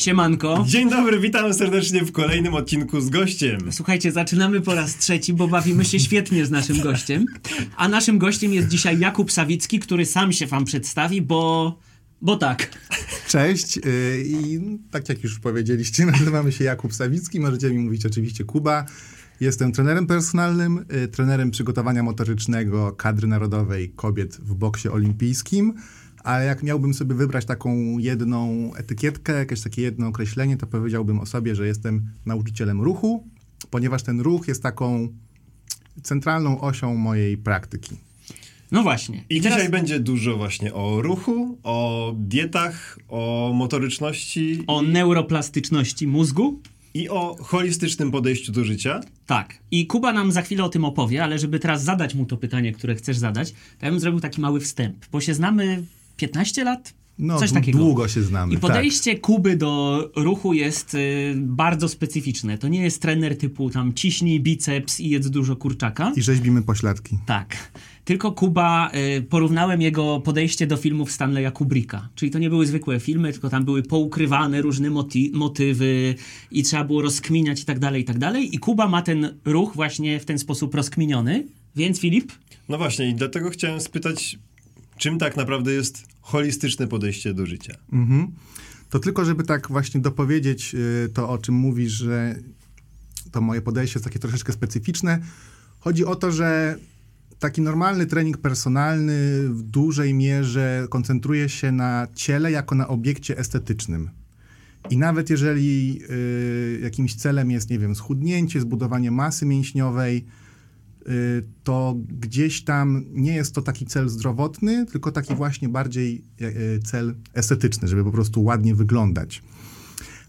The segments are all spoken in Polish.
Siemanko. Dzień dobry, witam serdecznie w kolejnym odcinku z gościem. Słuchajcie, zaczynamy po raz trzeci, bo bawimy się świetnie z naszym gościem. A naszym gościem jest dzisiaj Jakub Sawicki, który sam się wam przedstawi, bo... Bo tak. Cześć yy, i tak jak już powiedzieliście, nazywamy się Jakub Sawicki, możecie mi mówić oczywiście Kuba. Jestem trenerem personalnym, yy, trenerem przygotowania motorycznego kadry narodowej kobiet w boksie olimpijskim, ale jak miałbym sobie wybrać taką jedną etykietkę, jakieś takie jedno określenie, to powiedziałbym o sobie, że jestem nauczycielem ruchu, ponieważ ten ruch jest taką centralną osią mojej praktyki. No właśnie. I, teraz... dzisiaj będzie dużo właśnie o ruchu, o dietach, o motoryczności. O neuroplastyczności mózgu. I o holistycznym podejściu do życia. Tak. I Kuba nam za chwilę o tym opowie, ale żeby teraz zadać mu to pytanie, które chcesz zadać, to ja bym zrobił taki mały wstęp, bo się znamy 15 lat? No, Coś takiego. długo się znamy. I podejście tak. Kuby do ruchu jest y, bardzo specyficzne. To nie jest trener typu tam ciśnij biceps i jedz dużo kurczaka. I rzeźbimy pośladki. Tak. Tylko Kuba, y, porównałem jego podejście do filmów Stanleya Kubricka. Czyli to nie były zwykłe filmy, tylko tam były poukrywane różne moti- motywy i trzeba było rozkminiać i tak dalej, i tak dalej. I Kuba ma ten ruch właśnie w ten sposób rozkminiony. Więc Filip? No właśnie i dlatego chciałem spytać, czym tak naprawdę jest holistyczne podejście do życia. Mhm. To tylko, żeby tak właśnie dopowiedzieć y, to, o czym mówisz, że to moje podejście jest takie troszeczkę specyficzne. Chodzi o to, że taki normalny trening personalny w dużej mierze koncentruje się na ciele jako na obiekcie estetycznym. I nawet jeżeli y, jakimś celem jest, nie wiem, schudnięcie, zbudowanie masy mięśniowej, to gdzieś tam nie jest to taki cel zdrowotny, tylko taki właśnie bardziej e, e, cel estetyczny, żeby po prostu ładnie wyglądać.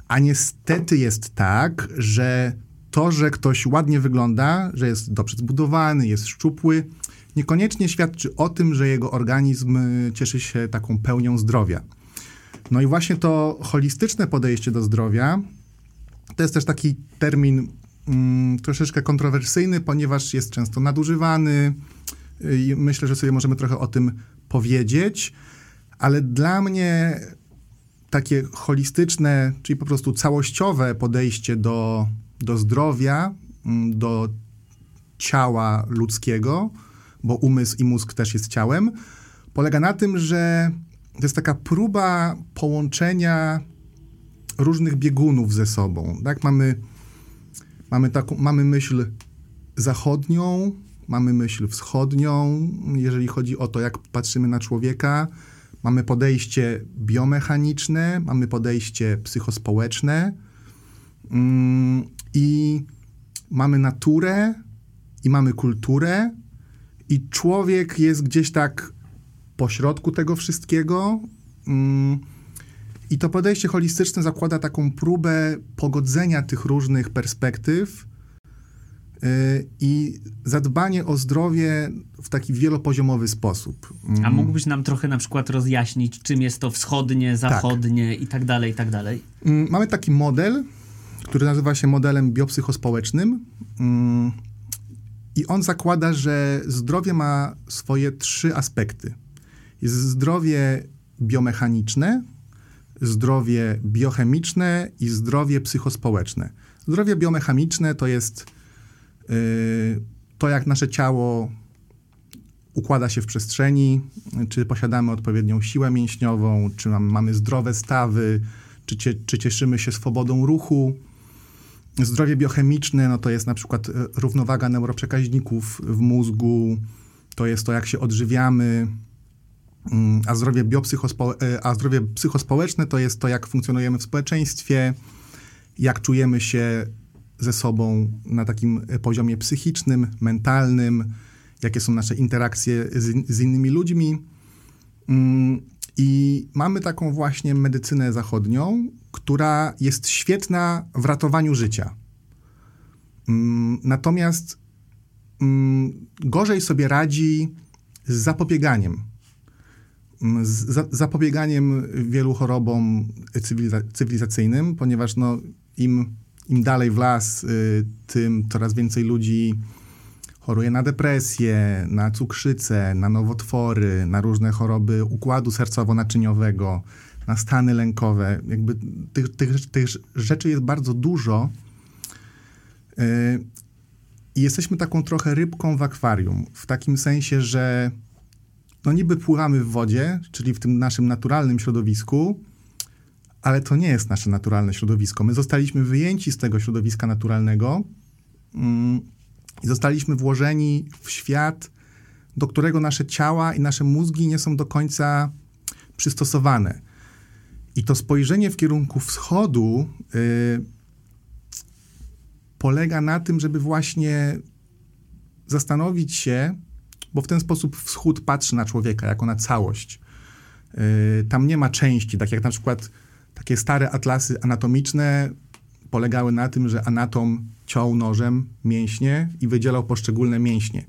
A niestety jest tak, że to, że ktoś ładnie wygląda, że jest dobrze zbudowany, jest szczupły, niekoniecznie świadczy o tym, że jego organizm y, cieszy się taką pełnią zdrowia. No i właśnie to holistyczne podejście do zdrowia to jest też taki termin mm, troszeczkę kontrowersyjny, ponieważ jest często nadużywany i myślę, że sobie możemy trochę o tym powiedzieć, ale dla mnie takie holistyczne, czyli po prostu całościowe podejście do, do zdrowia, mm, do ciała ludzkiego, bo umysł i mózg też jest ciałem, polega na tym, że to jest taka próba połączenia różnych biegunów ze sobą. Tak? Mamy Mamy, taką, mamy myśl zachodnią, mamy myśl wschodnią, jeżeli chodzi o to, jak patrzymy na człowieka. Mamy podejście biomechaniczne, mamy podejście psychospołeczne mm, i mamy naturę i mamy kulturę i człowiek jest gdzieś tak pośrodku tego wszystkiego. Mm, i to podejście holistyczne zakłada taką próbę pogodzenia tych różnych perspektyw yy, i zadbanie o zdrowie w taki wielopoziomowy sposób. A mógłbyś nam trochę na przykład rozjaśnić, czym jest to wschodnie, tak. zachodnie tak. i tak dalej, i tak dalej? Mm, mamy taki model, który nazywa się modelem biopsychospołecznym. Mm, I on zakłada, że zdrowie ma swoje trzy aspekty. Jest zdrowie biomechaniczne, zdrowie biochemiczne i zdrowie psychospołeczne. Zdrowie biomechaniczne to jest yy, to, jak nasze ciało układa się w przestrzeni, czy posiadamy odpowiednią siłę mięśniową, czy mamy zdrowe stawy, czy, czy cieszymy się swobodą ruchu. Zdrowie biochemiczne no to jest na przykład e, równowaga neuroprzekaźników w mózgu, to jest to, jak się odżywiamy, a zdrowie, biopsychospo, e, a zdrowie psychospołeczne to jest to, jak funkcjonujemy w społeczeństwie, jak czujemy się ze sobą na takim poziomie psychicznym, mentalnym, jakie są nasze interakcje z, z innymi ludźmi. Mm, I mamy taką właśnie medycynę zachodnią, która jest świetna w ratowaniu życia. Mm, natomiast gorzej sobie radzi z zapobieganiem z zapobieganiem wielu chorobom cywiliza cywilizacyjnym, ponieważ no, im, im dalej w las, y, tym coraz więcej ludzi choruje na depresję, na cukrzycę, na nowotwory, na różne choroby układu sercowo-naczyniowego, na stany lękowe. Jakby tych, tych, tych rzeczy jest bardzo dużo. Yy, I jesteśmy taką trochę rybką w akwarium, w takim sensie, że no niby pływamy w wodzie, czyli w tym naszym naturalnym środowisku, ale to nie jest nasze naturalne środowisko. My zostaliśmy wyjęci z tego środowiska naturalnego mm, i zostaliśmy włożeni w świat, do którego nasze ciała i nasze mózgi nie są do końca przystosowane. I to spojrzenie w kierunku wschodu yy, polega na tym, żeby właśnie zastanowić się, bo w ten sposób wschód patrzy na człowieka jako na całość. Yy, tam nie ma części, tak jak na przykład takie stare atlasy anatomiczne polegały na tym, że anatom ciął nożem mięśnie i wydzielał poszczególne mięśnie.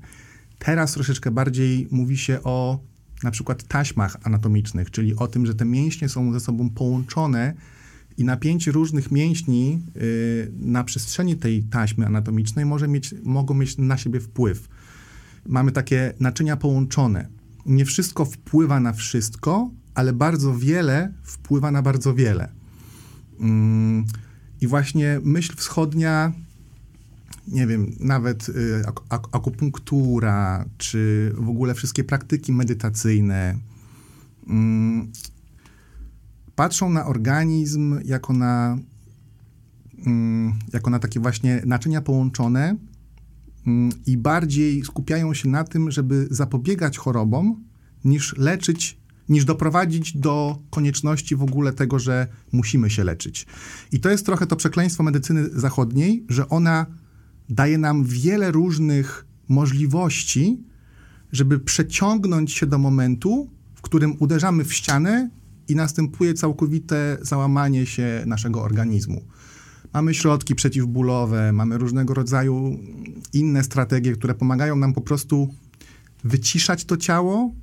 Teraz troszeczkę bardziej mówi się o na przykład taśmach anatomicznych, czyli o tym, że te mięśnie są ze sobą połączone i napięcie różnych mięśni yy, na przestrzeni tej taśmy anatomicznej może mieć, mogą mieć na siebie wpływ. Mamy takie naczynia połączone. Nie wszystko wpływa na wszystko, ale bardzo wiele wpływa na bardzo wiele. Yy, I właśnie myśl wschodnia nie wiem, nawet y, ak ak akupunktura, czy w ogóle wszystkie praktyki medytacyjne, mm, patrzą na organizm jako na, mm, jako na takie właśnie naczynia połączone mm, i bardziej skupiają się na tym, żeby zapobiegać chorobom, niż leczyć, niż doprowadzić do konieczności w ogóle tego, że musimy się leczyć. I to jest trochę to przekleństwo medycyny zachodniej, że ona daje nam wiele różnych możliwości, żeby przeciągnąć się do momentu, w którym uderzamy w ścianę i następuje całkowite załamanie się naszego organizmu. Mamy środki przeciwbólowe, mamy różnego rodzaju inne strategie, które pomagają nam po prostu wyciszać to ciało,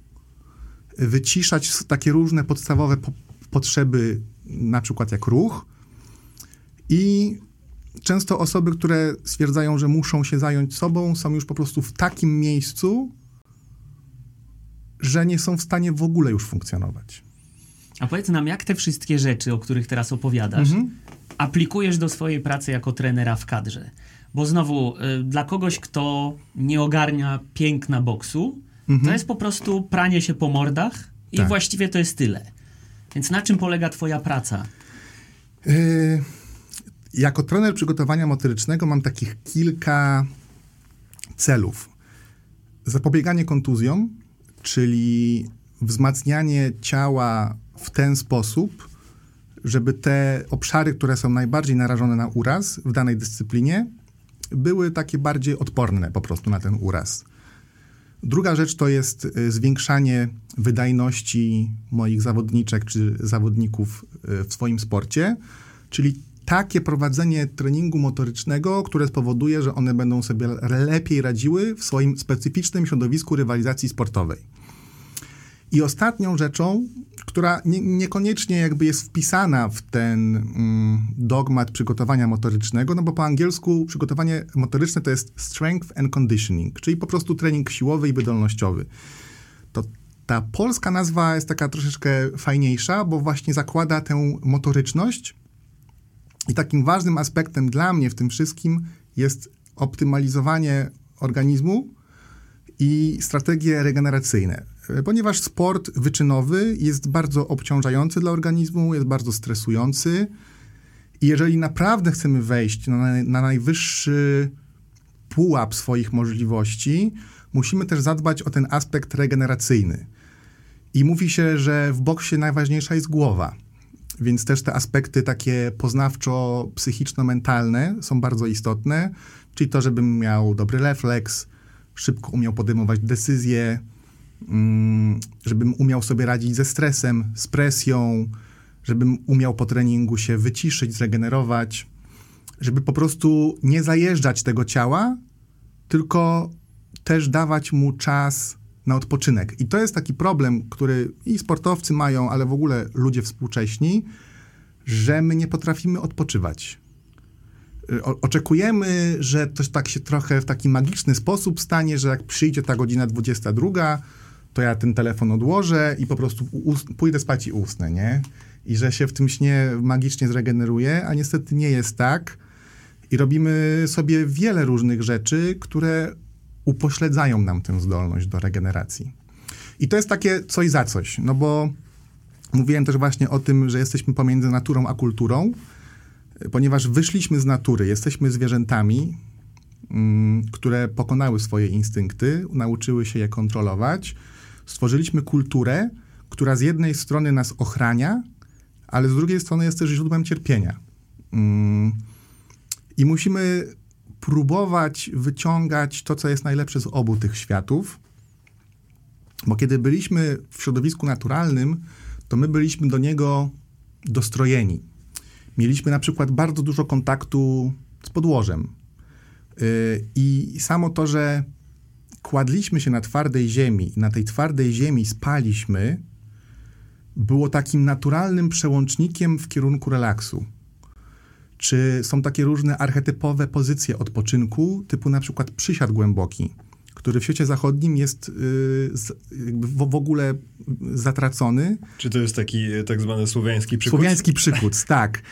wyciszać takie różne podstawowe po potrzeby, na przykład jak ruch, i często osoby, które stwierdzają, że muszą się zająć sobą, są już po prostu w takim miejscu, że nie są w stanie w ogóle już funkcjonować. A powiedz nam, jak te wszystkie rzeczy, o których teraz opowiadasz, mhm. Aplikujesz do swojej pracy jako trenera w kadrze? Bo znowu, y, dla kogoś, kto nie ogarnia piękna boksu, mhm. to jest po prostu pranie się po mordach i tak. właściwie to jest tyle. Więc na czym polega twoja praca? Yy jako trener przygotowania motorycznego mam takich kilka celów. Zapobieganie kontuzjom, czyli wzmacnianie ciała w ten sposób, żeby te obszary, które są najbardziej narażone na uraz w danej dyscyplinie, były takie bardziej odporne po prostu na ten uraz. Druga rzecz to jest y, zwiększanie wydajności moich zawodniczek czy zawodników y, w swoim sporcie, czyli takie prowadzenie treningu motorycznego, które spowoduje, że one będą sobie lepiej radziły w swoim specyficznym środowisku rywalizacji sportowej. I ostatnią rzeczą, która nie, niekoniecznie jakby jest wpisana w ten mm, dogmat przygotowania motorycznego, no bo po angielsku przygotowanie motoryczne to jest strength and conditioning, czyli po prostu trening siłowy i wydolnościowy. To ta polska nazwa jest taka troszeczkę fajniejsza, bo właśnie zakłada tę motoryczność i takim ważnym aspektem dla mnie w tym wszystkim jest optymalizowanie organizmu i strategie regeneracyjne. Ponieważ sport wyczynowy jest bardzo obciążający dla organizmu, jest bardzo stresujący. I jeżeli naprawdę chcemy wejść na, na najwyższy pułap swoich możliwości, musimy też zadbać o ten aspekt regeneracyjny. I mówi się, że w boksie najważniejsza jest głowa. Więc też te aspekty takie poznawczo-psychiczno-mentalne są bardzo istotne, czyli to, żebym miał dobry refleks, szybko umiał podejmować decyzje, żebym umiał sobie radzić ze stresem, z presją, żebym umiał po treningu się wyciszyć, zregenerować, żeby po prostu nie zajeżdżać tego ciała, tylko też dawać mu czas na odpoczynek. I to jest taki problem, który i sportowcy mają, ale w ogóle ludzie współcześni, że my nie potrafimy odpoczywać. Y, o, oczekujemy, że to tak się trochę w taki magiczny sposób stanie, że jak przyjdzie ta godzina 22, to ja ten telefon odłożę i po prostu pójdę spać i usnę, nie? i że się w tym śnie magicznie zregeneruje, a niestety nie jest tak. I robimy sobie wiele różnych rzeczy, które upośledzają nam tę zdolność do regeneracji. I to jest takie coś za coś, no bo mówiłem też właśnie o tym, że jesteśmy pomiędzy naturą a kulturą, ponieważ wyszliśmy z natury, jesteśmy zwierzętami, mm, które pokonały swoje instynkty, nauczyły się je kontrolować. Stworzyliśmy kulturę, która z jednej strony nas ochrania, ale z drugiej strony jest też źródłem cierpienia. Mm, I musimy próbować wyciągać to, co jest najlepsze z obu tych światów, bo kiedy byliśmy w środowisku naturalnym, to my byliśmy do niego dostrojeni. Mieliśmy na przykład bardzo dużo kontaktu z podłożem. Yy, I samo to, że kładliśmy się na twardej ziemi i na tej twardej ziemi spaliśmy, było takim naturalnym przełącznikiem w kierunku relaksu. Czy są takie różne archetypowe pozycje odpoczynku, typu na przykład przysiad głęboki, który w świecie zachodnim jest yy, z, w, w, ogóle zatracony. Czy to jest taki e, tak zwany słowiański przykuc? Słowiański przykuc, tak.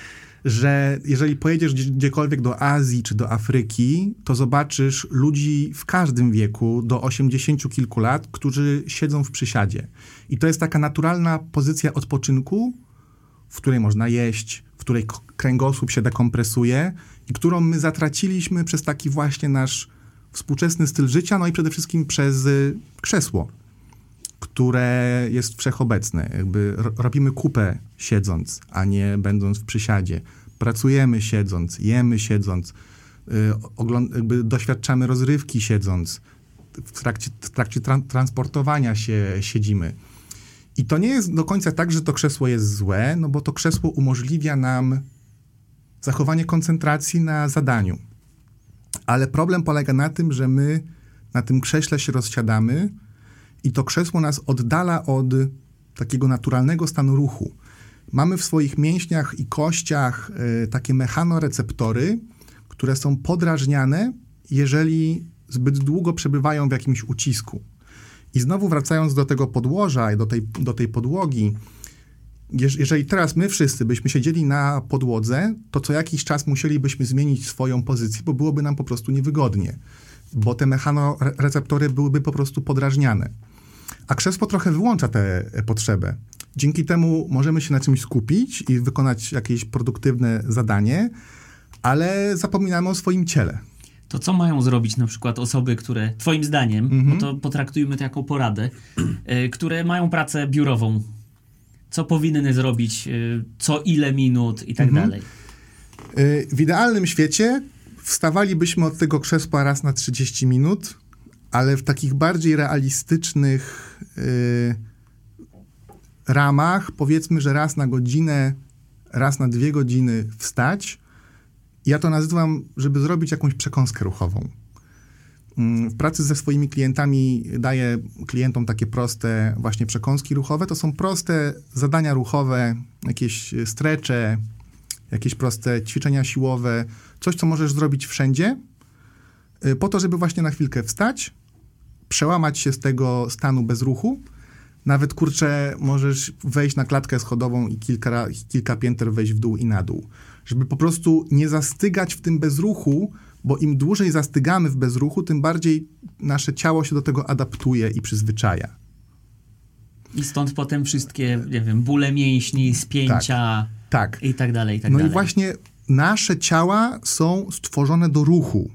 Że jeżeli pojedziesz gdziekolwiek do Azji czy do Afryki, to zobaczysz ludzi w każdym wieku, do 80 kilku lat, którzy siedzą w przysiadzie. I to jest taka naturalna pozycja odpoczynku, w której można jeść, w której kręgosłup się dekompresuje i którą my zatraciliśmy przez taki właśnie nasz współczesny styl życia, no i przede wszystkim przez y, krzesło, które jest wszechobecne. Jakby robimy kupę siedząc, a nie będąc w przysiadzie. Pracujemy siedząc, jemy siedząc, y, doświadczamy rozrywki siedząc, w trakcie, w trakcie tra transportowania się siedzimy. I to nie jest do końca tak, że to krzesło jest złe, no bo to krzesło umożliwia nam zachowanie koncentracji na zadaniu. Ale problem polega na tym, że my na tym krześle się rozsiadamy i to krzesło nas oddala od takiego naturalnego stanu ruchu. Mamy w swoich mięśniach i kościach y, takie mechanoreceptory, które są podrażniane, jeżeli zbyt długo przebywają w jakimś ucisku. I znowu wracając do tego podłoża i do tej, do tej podłogi, jeżeli teraz my wszyscy byśmy siedzieli na podłodze, to co jakiś czas musielibyśmy zmienić swoją pozycję, bo byłoby nam po prostu niewygodnie, bo te mechanoreceptory byłyby po prostu podrażniane. A krzesło trochę wyłącza tę potrzebę. Dzięki temu możemy się na czymś skupić i wykonać jakieś produktywne zadanie, ale zapominamy o swoim ciele. To co mają zrobić na przykład osoby, które, twoim zdaniem, -hmm. bo to potraktujmy to jako poradę, y, które mają pracę biurową, co powinny zrobić, y, co ile minut i tak mhm. dalej. Y, w idealnym świecie wstawalibyśmy od tego krzesła raz na 30 minut, ale w takich bardziej realistycznych ramach powiedzmy, że raz na godzinę, raz na dwie godziny wstać. Ja to nazywam, żeby zrobić jakąś przekąskę ruchową. Mm, w pracy ze swoimi klientami daję klientom takie proste właśnie przekąski ruchowe. To są proste zadania ruchowe, jakieś strecze, jakieś proste ćwiczenia siłowe, coś, co możesz zrobić wszędzie, y, po to, żeby właśnie na chwilkę wstać, przełamać się z tego stanu bez ruchu. Nawet kurczę, możesz wejść na klatkę schodową i kilka, kilka pięter wejść w dół i na dół. Żeby po prostu nie zastygać w tym bezruchu, bo im dłużej zastygamy w bezruchu, tym bardziej nasze ciało się do tego adaptuje i przyzwyczaja. I stąd potem wszystkie, nie wiem, bóle mięśni, spięcia tak, tak. i tak dalej, i tak no dalej. i właśnie nasze ciała są stworzone do ruchu.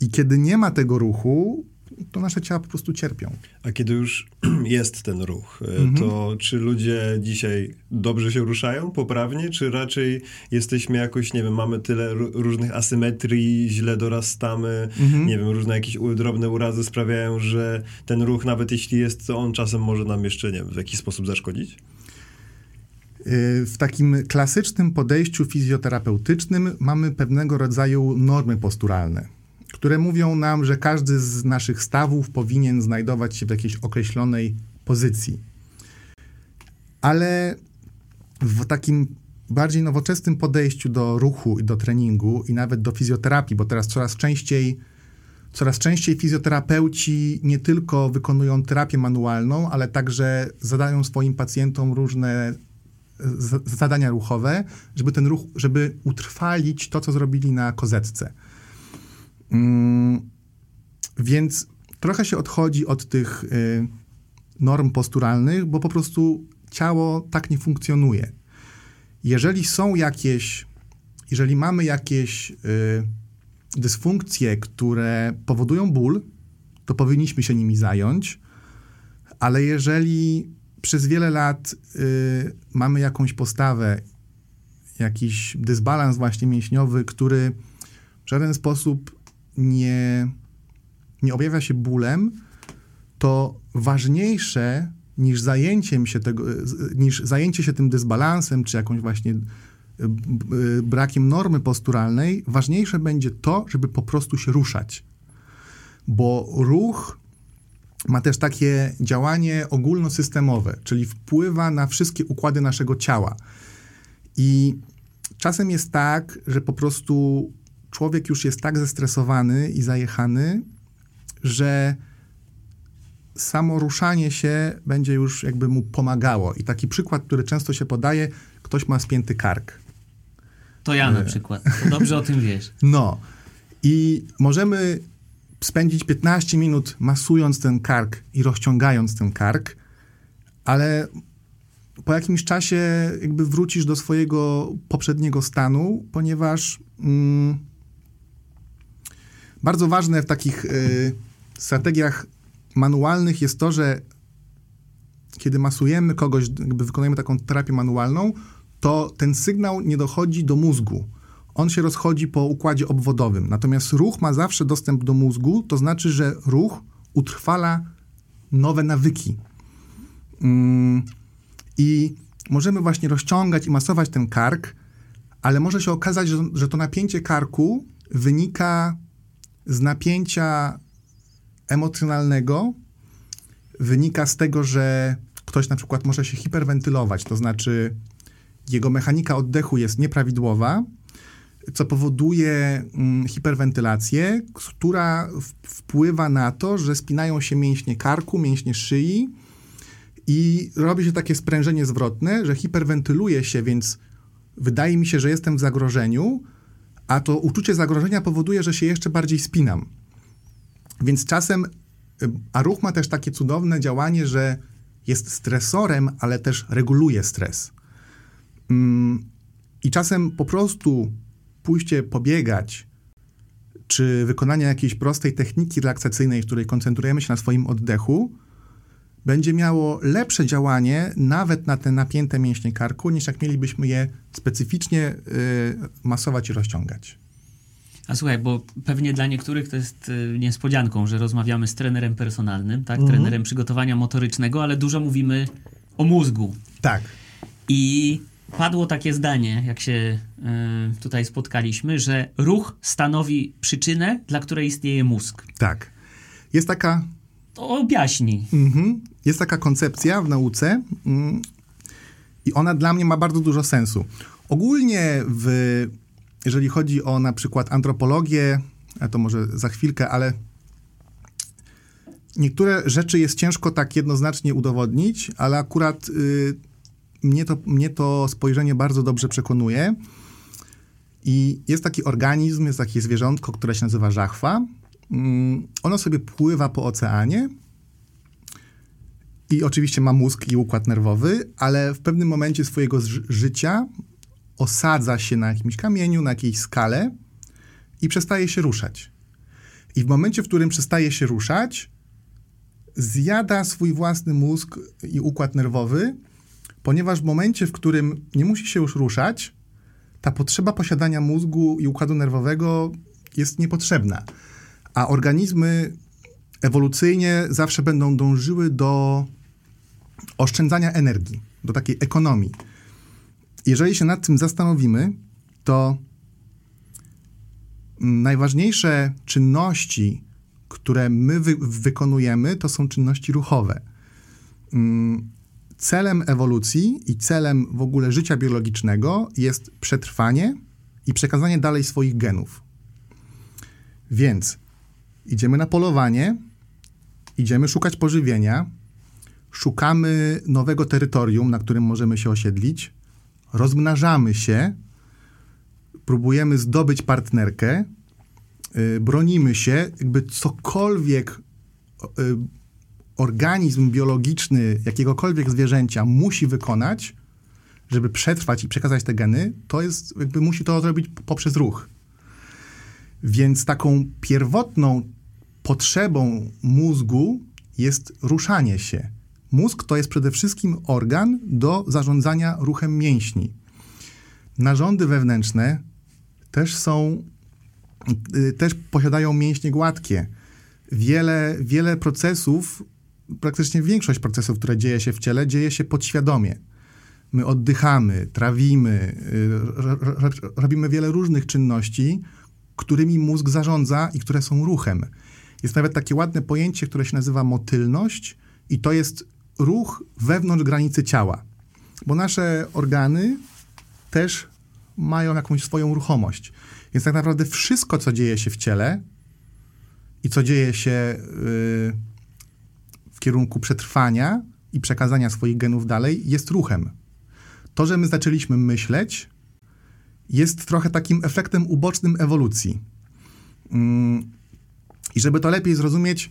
I kiedy nie ma tego ruchu, to nasze ciała po prostu cierpią. A kiedy już jest ten ruch, e, mhm. to czy ludzie dzisiaj dobrze się ruszają, poprawnie, czy raczej jesteśmy jakoś, nie wiem, mamy tyle różnych asymetrii, źle dorastamy, mhm. nie wiem, różne jakieś drobne urazy sprawiają, że ten ruch, nawet jeśli jest, to on czasem może nam jeszcze, nie wiem, w jakiś sposób zaszkodzić? Y, w takim klasycznym podejściu fizjoterapeutycznym mamy pewnego rodzaju normy posturalne które mówią nam, że każdy z naszych stawów powinien znajdować się w jakiejś określonej pozycji. Ale w takim bardziej nowoczesnym podejściu do ruchu i do treningu i nawet do fizjoterapii, bo teraz coraz częściej coraz częściej fizjoterapeuci nie tylko wykonują terapię manualną, ale także zadają swoim pacjentom różne zadania ruchowe, żeby ten ruch, żeby utrwalić to, co zrobili na kozetce. Mm, więc trochę się odchodzi od tych y, norm posturalnych, bo po prostu ciało tak nie funkcjonuje. Jeżeli są jakieś, jeżeli mamy jakieś y, dysfunkcje, które powodują ból, to powinniśmy się nimi zająć, ale jeżeli przez wiele lat y, mamy jakąś postawę, jakiś dysbalans właśnie mięśniowy, który w żaden sposób nie, nie objawia się bólem, to ważniejsze niż zajęciem się tego, niż zajęcie się tym dysbalansem, czy jakąś właśnie b- y, brakiem normy posturalnej, ważniejsze będzie to, żeby po prostu się ruszać. Bo ruch ma też takie działanie ogólnosystemowe, czyli wpływa na wszystkie układy naszego ciała. I czasem jest tak, że po prostu człowiek już jest tak zestresowany i zajechany, że samo ruszanie się będzie już jakby mu pomagało. I taki przykład, który często się podaje, ktoś ma spięty kark. To ja na przykład. To dobrze o tym wiesz. No. I możemy spędzić 15 minut masując ten kark i rozciągając ten kark, ale po jakimś czasie jakby wrócisz do swojego poprzedniego stanu, ponieważ mm, bardzo ważne w takich y, strategiach manualnych jest to, że kiedy masujemy kogoś, jakby wykonujemy taką terapię manualną, to ten sygnał nie dochodzi do mózgu. On się rozchodzi po układzie obwodowym. Natomiast ruch ma zawsze dostęp do mózgu, to znaczy, że ruch utrwala nowe nawyki. Mm, I możemy właśnie rozciągać i masować ten kark, ale może się okazać, że, że to napięcie karku wynika z napięcia emocjonalnego, wynika z tego, że ktoś na przykład może się hiperwentylować, to znaczy jego mechanika oddechu jest nieprawidłowa, co powoduje mm, hiperwentylację, która wpływa na to, że spinają się mięśnie karku, mięśnie szyi i robi się takie sprężenie zwrotne, że hiperwentyluje się, więc wydaje mi się, że jestem w zagrożeniu, a to uczucie zagrożenia powoduje, że się jeszcze bardziej spinam. Więc czasem, y, a ruch ma też takie cudowne działanie, że jest stresorem, ale też reguluje stres. Mm, I czasem po prostu pójście pobiegać, czy wykonanie jakiejś prostej techniki relaksacyjnej, w której koncentrujemy się na swoim oddechu, będzie miało lepsze działanie nawet na te napięte mięśnie karku, niż jak mielibyśmy je specyficznie y, masować i rozciągać. A słuchaj, bo pewnie dla niektórych to jest y, niespodzianką, że rozmawiamy z trenerem personalnym, tak? Mhm. Trenerem przygotowania motorycznego, ale dużo mówimy o mózgu. Tak. I padło takie zdanie, jak się y, tutaj spotkaliśmy, że ruch stanowi przyczynę, dla której istnieje mózg. Tak. Jest taka To objaśnij. Mhm. Jest taka koncepcja w nauce mm, i ona dla mnie ma bardzo dużo sensu. Ogólnie, w, jeżeli chodzi o na przykład antropologię, a to może za chwilkę, ale niektóre rzeczy jest ciężko tak jednoznacznie udowodnić, ale akurat y, mnie, to, mnie to spojrzenie bardzo dobrze przekonuje. I jest taki organizm, jest takie zwierzątko, które się nazywa żachwa. Mm, Ono sobie pływa po oceanie i oczywiście ma mózg i układ nerwowy, ale w pewnym momencie swojego ży- życia osadza się na jakimś kamieniu, na jakiejś skale i przestaje się ruszać. I w momencie, w którym przestaje się ruszać, zjada swój własny mózg i układ nerwowy, ponieważ w momencie, w którym nie musi się już ruszać, ta potrzeba posiadania mózgu i układu nerwowego jest niepotrzebna. A organizmy ewolucyjnie zawsze będą dążyły do oszczędzania energii, do takiej ekonomii. Jeżeli się nad tym zastanowimy, to najważniejsze czynności, które my wy- wykonujemy, to są czynności ruchowe. Mm, Celem ewolucji i celem w ogóle życia biologicznego jest przetrwanie i przekazanie dalej swoich genów. Więc idziemy na polowanie, idziemy szukać pożywienia, szukamy nowego terytorium, na którym możemy się osiedlić, rozmnażamy się, próbujemy zdobyć partnerkę, y, bronimy się, jakby cokolwiek y, organizm biologiczny jakiegokolwiek zwierzęcia musi wykonać, żeby przetrwać i przekazać te geny, to jest, jakby musi to zrobić poprzez ruch. Więc taką pierwotną potrzebą mózgu jest ruszanie się. Mózg to jest przede wszystkim organ do zarządzania ruchem mięśni. Narządy wewnętrzne też są, y, też posiadają mięśnie gładkie. Wiele, wiele procesów, praktycznie większość procesów, które dzieje się w ciele, dzieje się podświadomie. My oddychamy, trawimy, y, robimy wiele różnych czynności, którymi mózg zarządza i które są ruchem. Jest nawet takie ładne pojęcie, które się nazywa motylność, i to jest ruch wewnątrz granicy ciała. Bo nasze organy też mają jakąś swoją ruchomość. Więc tak naprawdę wszystko, co dzieje się w ciele i co dzieje się yy, w kierunku przetrwania i przekazania swoich genów dalej, jest ruchem. To, że my zaczęliśmy myśleć, jest trochę takim efektem ubocznym ewolucji. Yy, I żeby to lepiej zrozumieć,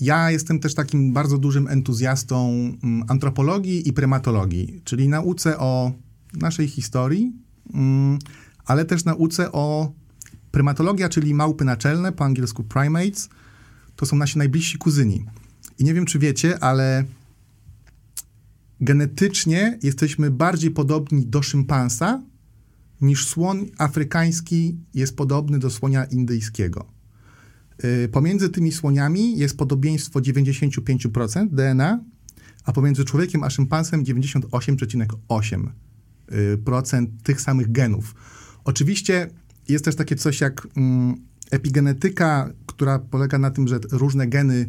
ja jestem też takim bardzo dużym entuzjastą mm, antropologii i prymatologii, czyli nauce o naszej historii, mm, ale też nauce o prymatologia, czyli małpy naczelne, po angielsku primates, to są nasi najbliżsi kuzyni. I nie wiem, czy wiecie, ale genetycznie jesteśmy bardziej podobni do szympansa, niż słoń afrykański jest podobny do słonia indyjskiego. Y, pomiędzy tymi słoniami jest podobieństwo 95% DNA, a pomiędzy człowiekiem a szympansem 98,8% tych samych genów. Oczywiście jest też takie coś jak mm, epigenetyka, która polega na tym, że różne geny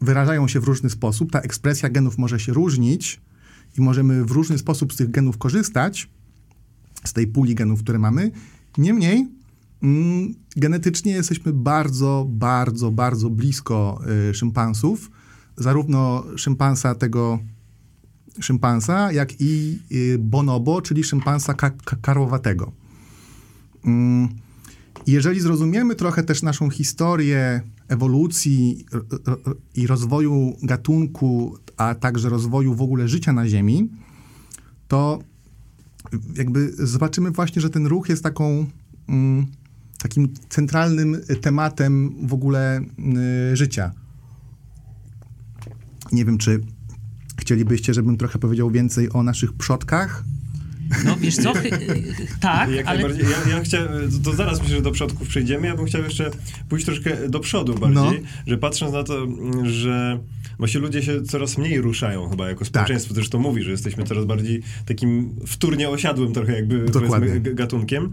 wyrażają się w różny sposób. Ta ekspresja genów może się różnić i możemy w różny sposób z tych genów korzystać, z tej puli genów, które mamy. Niemniej genetycznie jesteśmy bardzo, bardzo, bardzo blisko y, szympansów. Zarówno szympansa tego szympansa, jak i y, bonobo, czyli szympansa ka karłowatego. Mm, jeżeli zrozumiemy trochę też naszą historię ewolucji i rozwoju gatunku, a także rozwoju w ogóle życia na Ziemi, to jakby zobaczymy właśnie, że ten ruch jest taką mm, takim centralnym tematem w ogóle y, życia. Nie wiem, czy chcielibyście, żebym trochę powiedział więcej o naszych przodkach, no wiesz co, tak, Jak ale... Ja, ja chciałem, to zaraz myślę, że do przodków przejdziemy, ja bym chciał jeszcze pójść troszkę do przodu bardziej, no. że patrząc na to, że właśnie ludzie się coraz mniej ruszają chyba jako społeczeństwo, tak. to mówi, że jesteśmy coraz bardziej takim wtórnie osiadłym trochę jakby gatunkiem.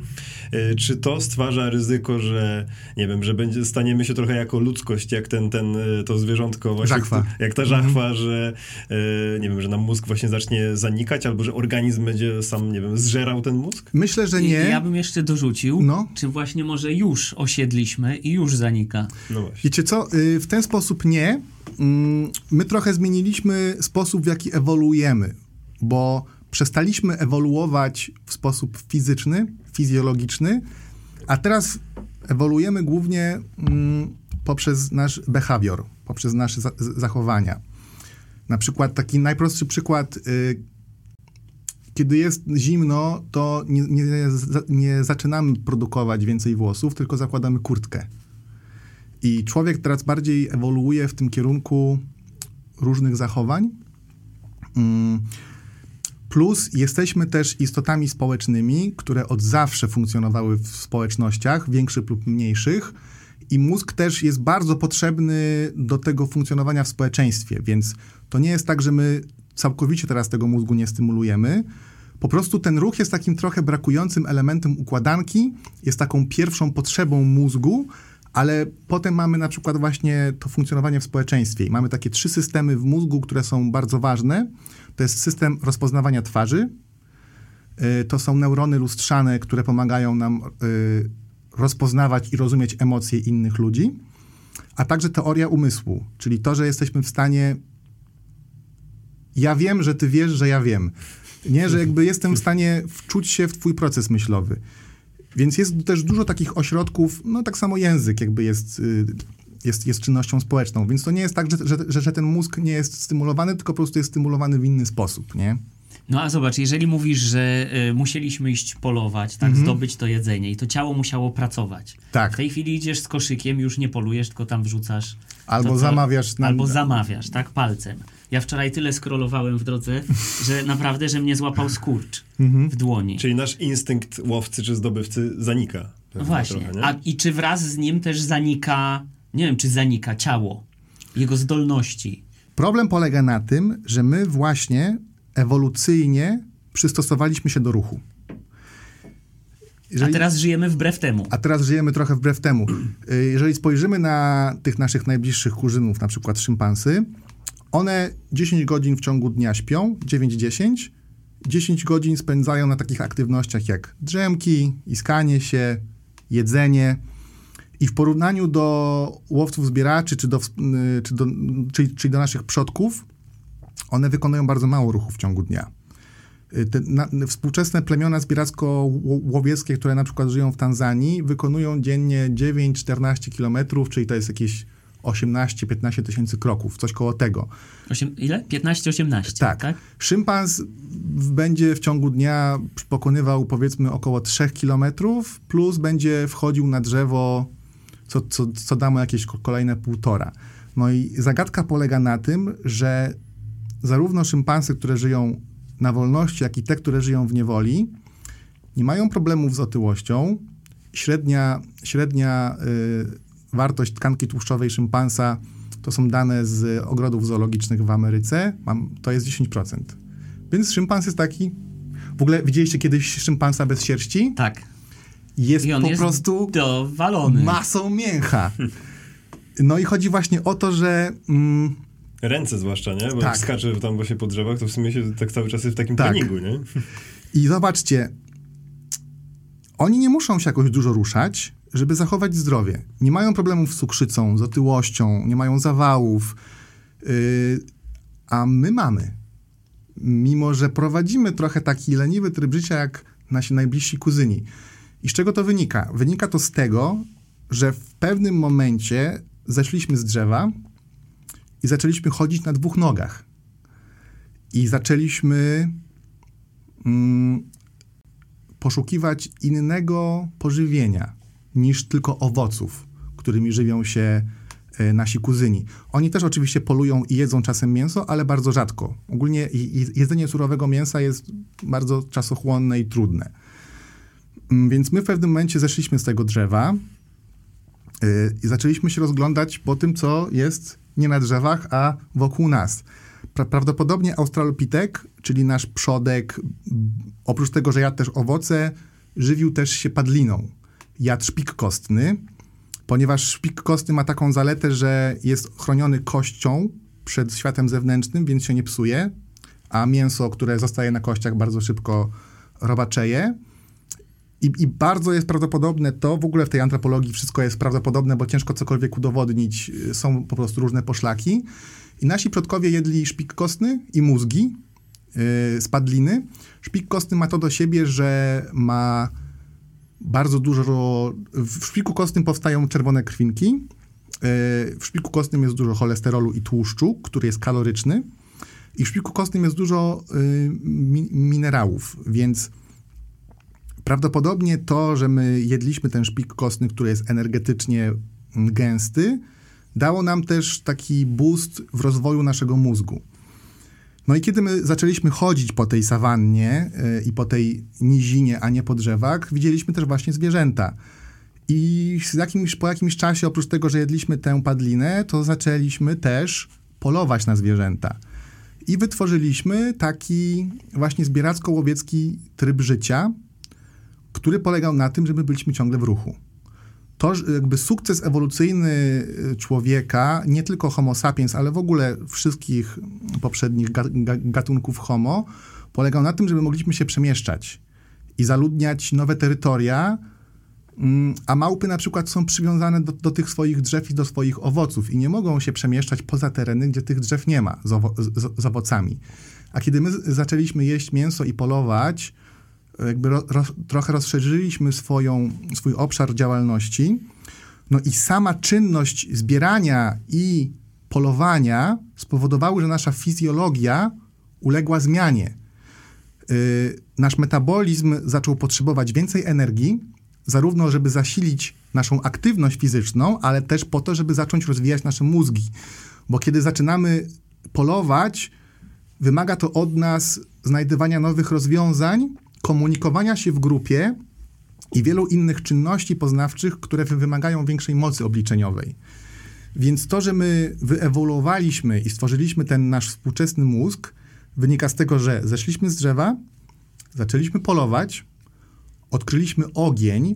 E, czy to stwarza ryzyko, że nie wiem, że będzie, staniemy się trochę jako ludzkość, jak ten, ten e, to zwierzątko właśnie, żachwa. jak ta żachwa, mhm. że e, nie wiem, że nam mózg właśnie zacznie zanikać, albo że organizm będzie sam nie wiem, zżerał ten mózg? Myślę, że nie. I, ja bym jeszcze dorzucił, no. czy właśnie może już osiedliśmy i już zanika. No właśnie. Wiecie co, y, w ten sposób nie. Mm, my trochę zmieniliśmy sposób, w jaki ewoluujemy, bo przestaliśmy ewoluować w sposób fizyczny, fizjologiczny, a teraz ewoluujemy głównie mm, poprzez nasz behawior, poprzez nasze zachowania. Na przykład taki najprostszy przykład y, kiedy jest zimno, to nie, nie, nie zaczynamy produkować więcej włosów, tylko zakładamy kurtkę. I człowiek teraz bardziej ewoluuje w tym kierunku różnych zachowań. Mm. Plus jesteśmy też istotami społecznymi, które od zawsze funkcjonowały w społecznościach, większych lub mniejszych. I mózg też jest bardzo potrzebny do tego funkcjonowania w społeczeństwie, więc to nie jest tak, że my całkowicie teraz tego mózgu nie stymulujemy. Po prostu ten ruch jest takim trochę brakującym elementem układanki, jest taką pierwszą potrzebą mózgu, ale potem mamy na przykład właśnie to funkcjonowanie w społeczeństwie i mamy takie trzy systemy w mózgu, które są bardzo ważne. To jest system rozpoznawania twarzy, y, to są neurony lustrzane, które pomagają nam y, rozpoznawać i rozumieć emocje innych ludzi, a także teoria umysłu, czyli to, że jesteśmy w stanie ja wiem, że ty wiesz, że ja wiem. Nie, że jakby jestem w stanie wczuć się w twój proces myślowy. Więc jest też dużo takich ośrodków, no tak samo język jakby jest, y, jest, jest czynnością społeczną, więc to nie jest tak, że, że, że, ten mózg nie jest stymulowany, tylko po prostu jest stymulowany w inny sposób, nie? No a zobacz, jeżeli mówisz, że y, musieliśmy iść polować, tak, zdobyć to jedzenie i to ciało musiało pracować. Tak. W tej chwili idziesz z koszykiem, już nie polujesz, tylko tam wrzucasz. Albo to, co- zamawiasz na- Albo zamawiasz, tak, palcem. Ja wczoraj tyle scrollowałem w drodze, że naprawdę, że mnie złapał skurcz Mhm. w dłoni. Czyli nasz instynkt łowcy czy zdobywcy zanika. No właśnie. trochę? A, I czy wraz z nim też zanika, nie wiem, czy zanika ciało, jego zdolności. Problem polega na tym, że my właśnie ewolucyjnie przystosowaliśmy się do ruchu. A teraz żyjemy wbrew temu. A teraz żyjemy trochę wbrew temu. Y, Jeżeli spojrzymy na tych naszych najbliższych kuzynów, na przykład szympansy, one 10 godzin w ciągu dnia śpią, 9-10. 10 godzin spędzają na takich aktywnościach jak drzemki, iskanie się, jedzenie. I w porównaniu do łowców zbieraczy, czy do, y, czy do, czyli, czyli do naszych przodków, one wykonują bardzo mało ruchu w ciągu dnia. Y, Te na, współczesne plemiona zbieracko-łowieckie, które na przykład żyją w Tanzanii, wykonują dziennie 9-14 kilometrów, czyli to jest jakieś 18-15 tysięcy kroków, coś koło tego. Osiem, ile? 15-18, tak. Tak. Szympans będzie w ciągu dnia pokonywał powiedzmy około 3 kilometrów, plus będzie wchodził na drzewo, co, co, co da mu jakieś ko- kolejne półtora. No i zagadka polega na tym, że zarówno szympansy, które żyją na wolności, jak i te, które żyją w niewoli, nie mają problemów z otyłością. Średnia, średnia y, wartość tkanki tłuszczowej szympansa to są dane z ogrodów zoologicznych w Ameryce, mam, to jest 10%. Więc szympans jest taki. W ogóle widzieliście kiedyś szympansa bez sierści? Tak. Jest I on po jest prostu dowalony. masą mięcha. No i chodzi właśnie o to, że. Mm, Ręce zwłaszcza, nie? Bo Tak. jak skacze tam właśnie po drzewach, to w sumie się tak cały czas jest w takim Tak. treningu, nie? I zobaczcie, oni nie muszą się jakoś dużo ruszać, żeby zachować zdrowie. Nie mają problemów z cukrzycą, z otyłością, nie mają zawałów, yy, a my mamy. Mimo, że prowadzimy trochę taki leniwy tryb życia jak nasi najbliżsi kuzyni. I z czego to wynika? Wynika to z tego, że w pewnym momencie zeszliśmy z drzewa i zaczęliśmy chodzić na dwóch nogach. I zaczęliśmy mm, poszukiwać innego pożywienia niż tylko owoców, którymi żywią się e, nasi kuzyni. Oni też oczywiście polują i jedzą czasem mięso, ale bardzo rzadko. Ogólnie jedzenie surowego mięsa jest bardzo czasochłonne i trudne. Mm, Więc my w pewnym momencie zeszliśmy z tego drzewa yy, i zaczęliśmy się rozglądać po tym, co jest nie na drzewach, a wokół nas. Pra- prawdopodobnie Australopitek, czyli nasz przodek, oprócz tego, że jadł też owoce, żywił też się padliną. Jadł szpik kostny, ponieważ szpik kostny ma taką zaletę, że jest chroniony kością przed światem zewnętrznym, więc się nie psuje, a mięso, które zostaje na kościach, bardzo szybko robaczeje. I, I bardzo jest prawdopodobne to, w ogóle w tej antropologii wszystko jest prawdopodobne, bo ciężko cokolwiek udowodnić, y, są po prostu różne poszlaki. I nasi przodkowie jedli szpik kostny i mózgi yy, z padliny. Szpik kostny ma to do siebie, że ma bardzo dużo. W szpiku kostnym powstają czerwone krwinki. Yy, W szpiku kostnym jest dużo cholesterolu i tłuszczu, który jest kaloryczny. I w szpiku kostnym jest dużo mi- minerałów, więc prawdopodobnie to, że my jedliśmy ten szpik kostny, który jest energetycznie mm, gęsty, dało nam też taki boost w rozwoju naszego mózgu. No i kiedy my zaczęliśmy chodzić po tej sawannie yy, i po tej nizinie, a nie po drzewach, widzieliśmy też właśnie zwierzęta. I jakimś, po jakimś czasie, oprócz tego, że jedliśmy tę padlinę, to zaczęliśmy też polować na zwierzęta. I wytworzyliśmy taki właśnie zbieracko-łowiecki tryb życia, który polegał na tym, że my byliśmy ciągle w ruchu. To jakby sukces ewolucyjny y, człowieka, nie tylko Homo sapiens, ale w ogóle wszystkich poprzednich ga- ga- gatunków Homo, polegał na tym, że my mogliśmy się przemieszczać i zaludniać nowe terytoria Mm, A małpy na przykład są przywiązane do, do tych swoich drzew i do swoich owoców i nie mogą się przemieszczać poza tereny, gdzie tych drzew nie ma z, owo- z, z owocami. A kiedy my zaczęliśmy jeść mięso i polować, jakby ro, ro, trochę rozszerzyliśmy swoją, swój obszar działalności, no i sama czynność zbierania i polowania spowodowały, że nasza fizjologia uległa zmianie. Yy, nasz metabolizm zaczął potrzebować więcej energii, zarówno żeby zasilić naszą aktywność fizyczną, ale też po to, żeby zacząć rozwijać nasze mózgi. Bo kiedy zaczynamy polować, wymaga to od nas znajdywania nowych rozwiązań, komunikowania się w grupie i wielu innych czynności poznawczych, które wy- wymagają większej mocy obliczeniowej. Więc to, że my wyewoluowaliśmy i stworzyliśmy ten nasz współczesny mózg, wynika z tego, że zeszliśmy z drzewa, zaczęliśmy polować, odkryliśmy ogień,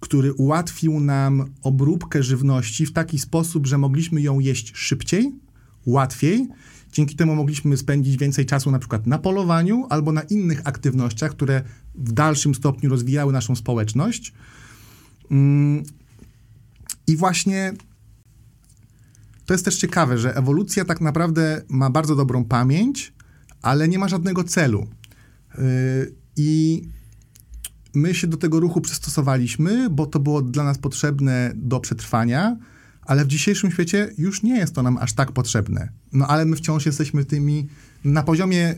który ułatwił nam obróbkę żywności w taki sposób, że mogliśmy ją jeść szybciej, łatwiej. Dzięki temu mogliśmy spędzić więcej czasu na przykład na polowaniu albo na innych aktywnościach, które w dalszym stopniu rozwijały naszą społeczność. Mm, I właśnie to jest też ciekawe, że ewolucja tak naprawdę ma bardzo dobrą pamięć, ale nie ma żadnego celu. Yy, I my się do tego ruchu przystosowaliśmy, bo to było dla nas potrzebne do przetrwania, ale w dzisiejszym świecie już nie jest to nam aż tak potrzebne. No ale my wciąż jesteśmy tymi na poziomie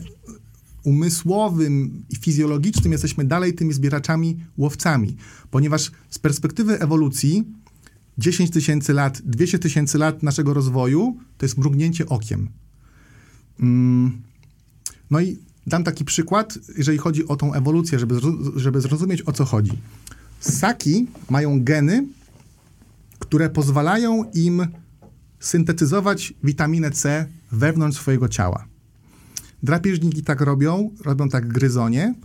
umysłowym i fizjologicznym jesteśmy dalej tymi zbieraczami, łowcami, ponieważ z perspektywy ewolucji 10 tysięcy lat, 200 tysięcy lat naszego rozwoju to jest mrugnięcie okiem. Mm. No i dam taki przykład, jeżeli chodzi o tą ewolucję, żeby, żeby zrozumieć o co chodzi. Ssaki mają geny, które pozwalają im syntetyzować witaminę C wewnątrz swojego ciała. Drapieżniki tak robią, robią tak gryzonie,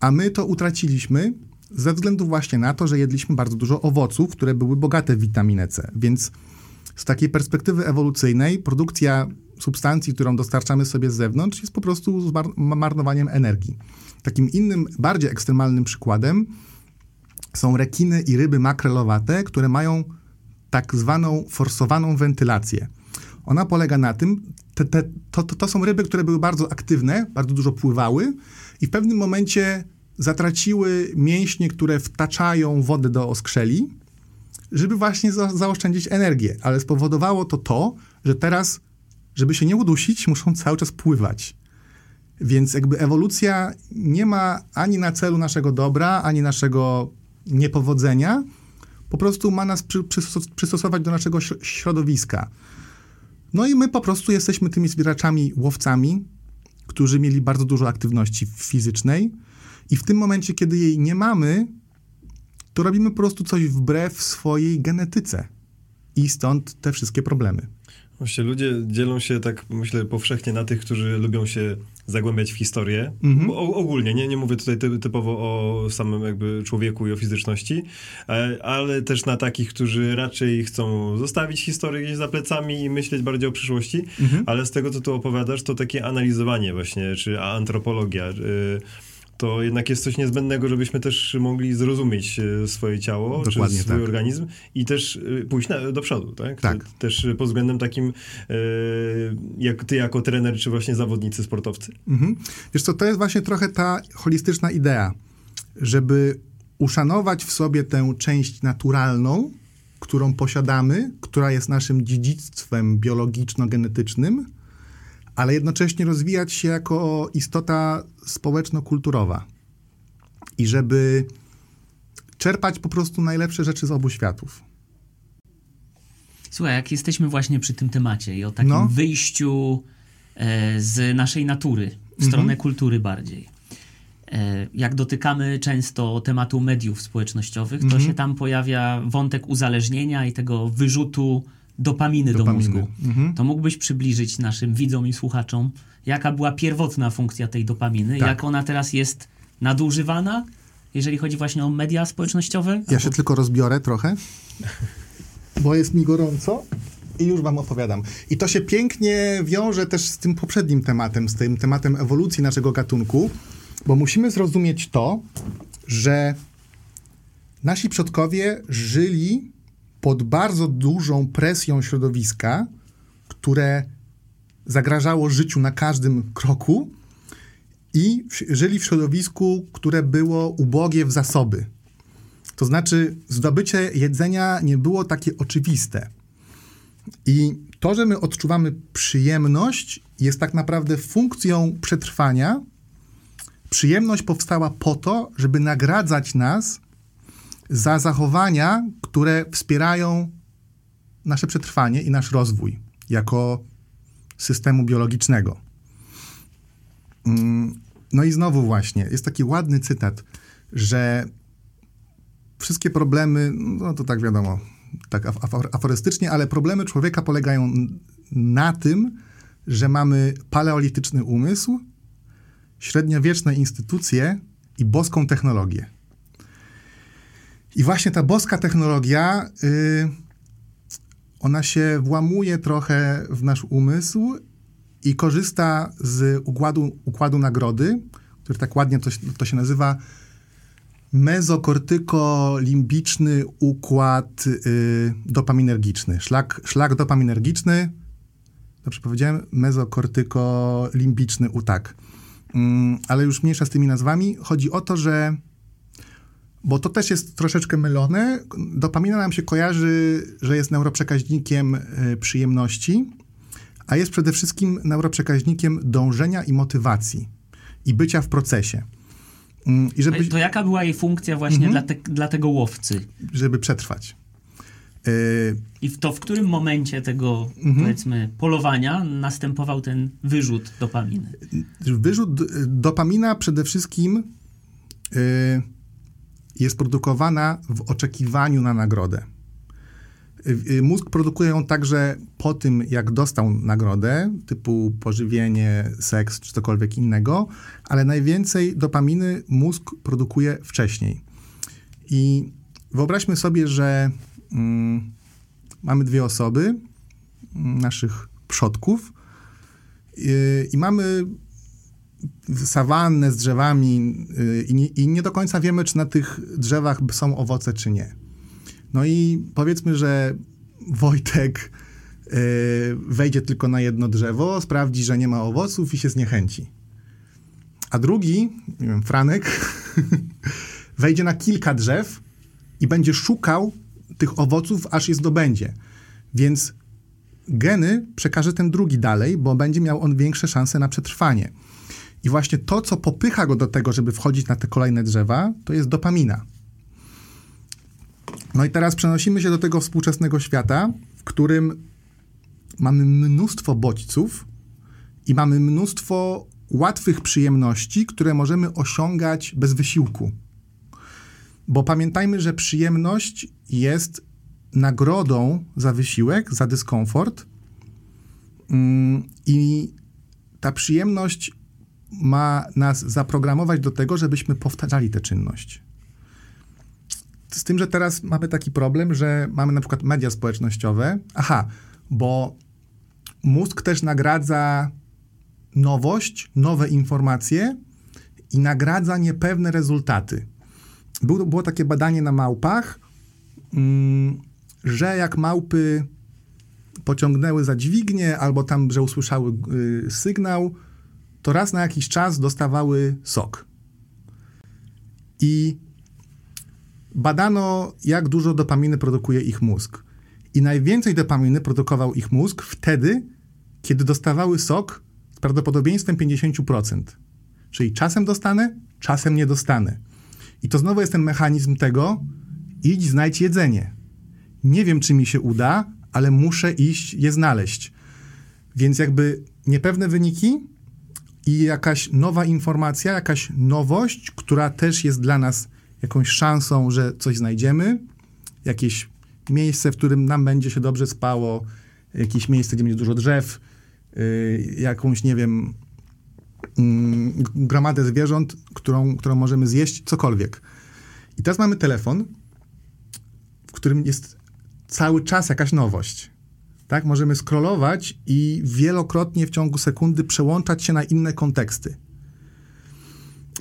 a my to utraciliśmy ze względu właśnie na to, że jedliśmy bardzo dużo owoców, które były bogate w witaminę C. Więc z takiej perspektywy ewolucyjnej produkcja substancji, którą dostarczamy sobie z zewnątrz, jest po prostu marnowaniem energii. Takim innym, bardziej ekstremalnym przykładem są rekiny i ryby makrelowate, które mają tak zwaną forsowaną wentylację. Ona polega na tym, te, te, to, to, to są ryby, które były bardzo aktywne, bardzo dużo pływały i w pewnym momencie zatraciły mięśnie, które wtaczają wodę do oskrzeli, żeby właśnie za, zaoszczędzić energię. Ale spowodowało to to, że teraz, żeby się nie udusić, muszą cały czas pływać. Więc jakby ewolucja nie ma ani na celu naszego dobra, ani naszego niepowodzenia. Po prostu ma nas przy, przystos- przystosować do naszego śro- środowiska. No i my po prostu jesteśmy tymi zbieraczami, łowcami, którzy mieli bardzo dużo aktywności fizycznej i w tym momencie, kiedy jej nie mamy, to robimy po prostu coś wbrew swojej genetyce. I stąd te wszystkie problemy. Właśnie ludzie dzielą się tak, myślę, powszechnie na tych, którzy lubią się zagłębiać w historię. Mhm. O, ogólnie, nie, nie mówię tutaj ty, typowo o samym jakby człowieku i o fizyczności, e, ale też na takich, którzy raczej chcą zostawić historię gdzieś za plecami i myśleć bardziej o przyszłości, Mhm. ale z tego, co tu opowiadasz, to takie analizowanie właśnie, czy antropologia, y, to jednak jest coś niezbędnego, żebyśmy też mogli zrozumieć e, swoje ciało, Dokładnie czy swój tak. organizm i też y, pójść na, do przodu, tak? Tak. Też y, pod względem takim, e, jak ty jako trener, czy właśnie zawodnicy, sportowcy. Mhm. Wiesz co, to jest właśnie trochę ta holistyczna idea, żeby uszanować w sobie tę część naturalną, którą posiadamy, która jest naszym dziedzictwem biologiczno-genetycznym, ale jednocześnie rozwijać się jako istota społeczno-kulturowa. I żeby czerpać po prostu najlepsze rzeczy z obu światów. Słuchaj, jak jesteśmy właśnie przy tym temacie i o takim No. wyjściu e, z naszej natury w stronę kultury bardziej. E, jak dotykamy często tematu mediów społecznościowych, to się tam pojawia wątek uzależnienia i tego wyrzutu dopaminy, do Dopaminy. mózgu. Mhm. To mógłbyś przybliżyć naszym widzom i słuchaczom, jaka była pierwotna funkcja tej dopaminy, Tak. jak ona teraz jest nadużywana, jeżeli chodzi właśnie o media społecznościowe? Ja się tylko rozbiorę trochę, bo jest mi gorąco i już wam opowiadam. I to się pięknie wiąże też z tym poprzednim tematem, z tym tematem ewolucji naszego gatunku, bo musimy zrozumieć to, że nasi przodkowie żyli pod bardzo dużą presją środowiska, które zagrażało życiu na każdym kroku i w, żyli w środowisku, które było ubogie w zasoby. To znaczy, zdobycie jedzenia nie było takie oczywiste. I to, że my odczuwamy przyjemność, jest tak naprawdę funkcją przetrwania. Przyjemność powstała po to, żeby nagradzać nas za zachowania, które wspierają nasze przetrwanie i nasz rozwój jako systemu biologicznego. Mm, no i znowu właśnie, jest taki ładny cytat, że wszystkie problemy, no to tak wiadomo, tak aforystycznie, ale problemy człowieka polegają na tym, że mamy paleolityczny umysł, średniowieczne instytucje i boską technologię. I właśnie ta boska technologia, yy, ona się włamuje trochę w nasz umysł i korzysta z układu, układu nagrody, który tak ładnie to, to się nazywa mezokortykolimbiczny układ y, dopaminergiczny. Szlak, szlak dopaminergiczny, dobrze powiedziałem, mezokortykolimbiczny, u tak. Mm, ale już mniejsza z tymi nazwami. Chodzi o to, że bo to też jest troszeczkę mylone. Dopamina nam się kojarzy, że jest neuroprzekaźnikiem y, przyjemności, a jest przede wszystkim neuroprzekaźnikiem dążenia i motywacji i bycia w procesie. Mm, I żeby... To jaka była jej funkcja właśnie mhm. dla, te, dla tego łowcy? Żeby przetrwać. Y, I w to w którym momencie tego, mhm. powiedzmy, polowania następował ten wyrzut dopaminy? Wyrzut dopamina przede wszystkim y, jest produkowana w oczekiwaniu na nagrodę. Y, mózg produkuje ją także po tym, jak dostał nagrodę, typu pożywienie, seks czy cokolwiek innego, ale najwięcej dopaminy mózg produkuje wcześniej. I wyobraźmy sobie, że mm, mamy dwie osoby, mm, naszych przodków, yy, i mamy sawannę z drzewami yy, i, nie, i nie do końca wiemy, czy na tych drzewach są owoce, czy nie. No i powiedzmy, że Wojtek yy, wejdzie tylko na jedno drzewo, sprawdzi, że nie ma owoców i się zniechęci. A drugi, nie wiem, Franek, wejdzie na kilka drzew i będzie szukał tych owoców, aż je zdobędzie. Więc geny przekaże ten drugi dalej, bo będzie miał on większe szanse na przetrwanie. I właśnie to, co popycha go do tego, żeby wchodzić na te kolejne drzewa, to jest dopamina. No i teraz przenosimy się do tego współczesnego świata, w którym mamy mnóstwo bodźców i mamy mnóstwo łatwych przyjemności, które możemy osiągać bez wysiłku. Bo pamiętajmy, że przyjemność jest nagrodą za wysiłek, za dyskomfort. Mm, I ta przyjemność ma nas zaprogramować do tego, żebyśmy powtarzali tę czynność. Z tym, że teraz mamy taki problem, że mamy na przykład media społecznościowe. Aha, bo mózg też nagradza nowość, nowe informacje i nagradza niepewne rezultaty. Było, było takie badanie na małpach, mm, że jak małpy pociągnęły za dźwignię albo tam, że usłyszały y, sygnał, to raz na jakiś czas dostawały sok. I badano, jak dużo dopaminy produkuje ich mózg. I najwięcej dopaminy produkował ich mózg wtedy, kiedy dostawały sok z prawdopodobieństwem 50%. Czyli czasem dostanę, czasem nie dostanę. I to znowu jest ten mechanizm tego, idź, znajdź jedzenie. Nie wiem, czy mi się uda, ale muszę iść je znaleźć. Więc jakby niepewne wyniki i jakaś nowa informacja, jakaś nowość, która też jest dla nas jakąś szansą, że coś znajdziemy, jakieś miejsce, w którym nam będzie się dobrze spało, jakieś miejsce, gdzie będzie dużo drzew, yy, jakąś, nie wiem, yy, gromadę zwierząt, którą, którą możemy zjeść, cokolwiek. I teraz mamy telefon, w którym jest cały czas jakaś nowość. Tak, możemy scrollować i wielokrotnie w ciągu sekundy przełączać się na inne konteksty.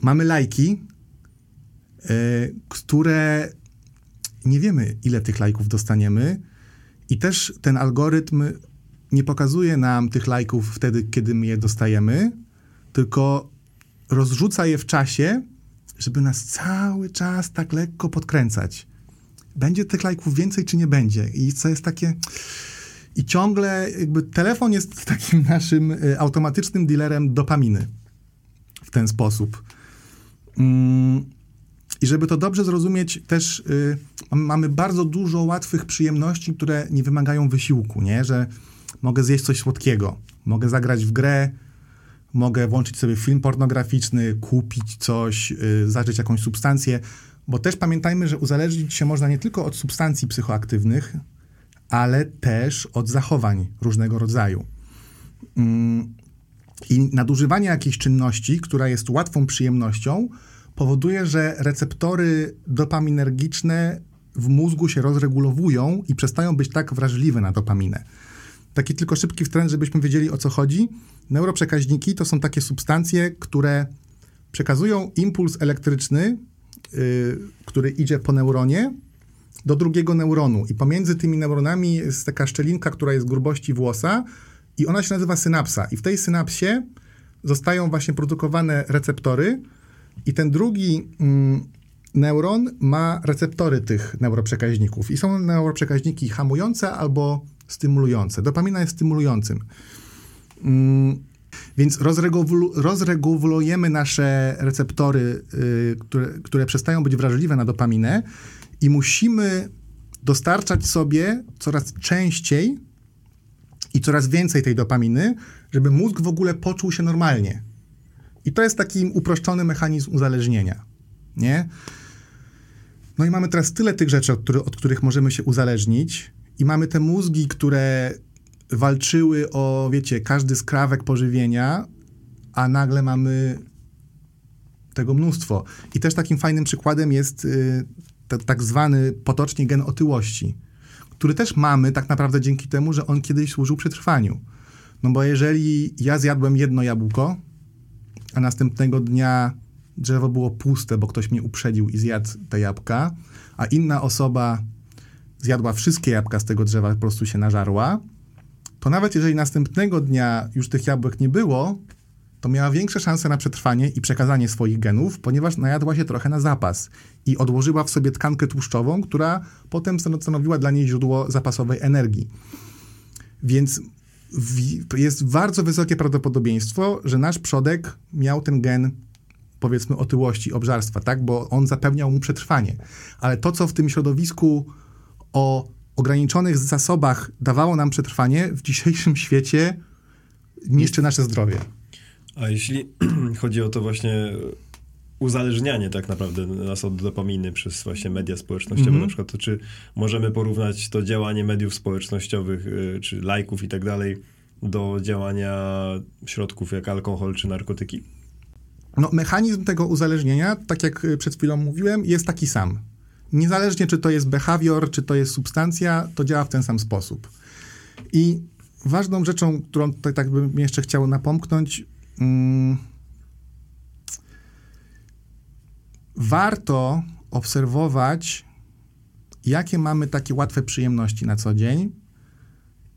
Mamy lajki, E, które nie wiemy, ile tych lajków dostaniemy i też ten algorytm nie pokazuje nam tych lajków wtedy, kiedy my je dostajemy, tylko rozrzuca je w czasie, żeby nas cały czas tak lekko podkręcać. Będzie tych lajków więcej, czy nie będzie? I co jest takie... I ciągle jakby telefon jest takim naszym y, automatycznym dealerem dopaminy w ten sposób. Mm, I żeby to dobrze zrozumieć, też y, mamy bardzo dużo łatwych przyjemności, które nie wymagają wysiłku, nie? Że mogę zjeść coś słodkiego, mogę zagrać w grę, mogę włączyć sobie film pornograficzny, kupić coś, y, zażyć jakąś substancję, bo też pamiętajmy, że uzależnić się można nie tylko od substancji psychoaktywnych, ale też od zachowań różnego rodzaju. Mm, I nadużywanie jakiejś czynności, która jest łatwą przyjemnością, powoduje, że receptory dopaminergiczne w mózgu się rozregulowują i przestają być tak wrażliwe na dopaminę. Taki tylko szybki wtręt, żebyśmy wiedzieli o co chodzi. Neuroprzekaźniki to są takie substancje, które przekazują impuls elektryczny, yy, który idzie po neuronie, do drugiego neuronu. I pomiędzy tymi neuronami jest taka szczelinka, która jest grubości włosa i ona się nazywa synapsa. I w tej synapsie zostają właśnie produkowane receptory i ten drugi mm, neuron ma receptory tych neuroprzekaźników. I są neuroprzekaźniki hamujące albo stymulujące. Dopamina jest stymulującym. Mm, więc rozregulu rozregulujemy nasze receptory, yy, które, które przestają być wrażliwe na dopaminę i musimy dostarczać sobie coraz częściej i coraz więcej tej dopaminy, żeby mózg w ogóle poczuł się normalnie. I to jest taki uproszczony mechanizm uzależnienia, nie? No i mamy teraz tyle tych rzeczy, od, który, od których możemy się uzależnić i mamy te mózgi, które walczyły o, wiecie, każdy skrawek pożywienia, a nagle mamy tego mnóstwo. I też takim fajnym przykładem jest y, tak zwany potocznie gen otyłości, który też mamy tak naprawdę dzięki temu, że on kiedyś służył przetrwaniu. No bo jeżeli ja zjadłem jedno jabłko, a następnego dnia drzewo było puste, bo ktoś mnie uprzedził i zjadł te jabłka, a inna osoba zjadła wszystkie jabłka z tego drzewa, po prostu się nażarła, to nawet jeżeli następnego dnia już tych jabłek nie było, to miała większe szanse na przetrwanie i przekazanie swoich genów, ponieważ najadła się trochę na zapas i odłożyła w sobie tkankę tłuszczową, która potem stanowiła dla niej źródło zapasowej energii. Więc jest bardzo wysokie prawdopodobieństwo, że nasz przodek miał ten gen powiedzmy otyłości, obżarstwa, tak? Bo on zapewniał mu przetrwanie. Ale to, co w tym środowisku o ograniczonych zasobach dawało nam przetrwanie, w dzisiejszym świecie niszczy nasze zdrowie. A jeśli chodzi o to właśnie uzależnianie tak naprawdę nas od dopaminy przez właśnie media społecznościowe mm -hmm. na przykład, to czy możemy porównać to działanie mediów społecznościowych, y, czy lajków i tak dalej do działania środków jak alkohol czy narkotyki? No, mechanizm tego uzależnienia, tak jak y, przed chwilą mówiłem, jest taki sam. Niezależnie czy to jest behawior, czy to jest substancja, to działa w ten sam sposób. I ważną rzeczą, którą tutaj tak bym jeszcze chciał napomknąć, mm, warto obserwować, jakie mamy takie łatwe przyjemności na co dzień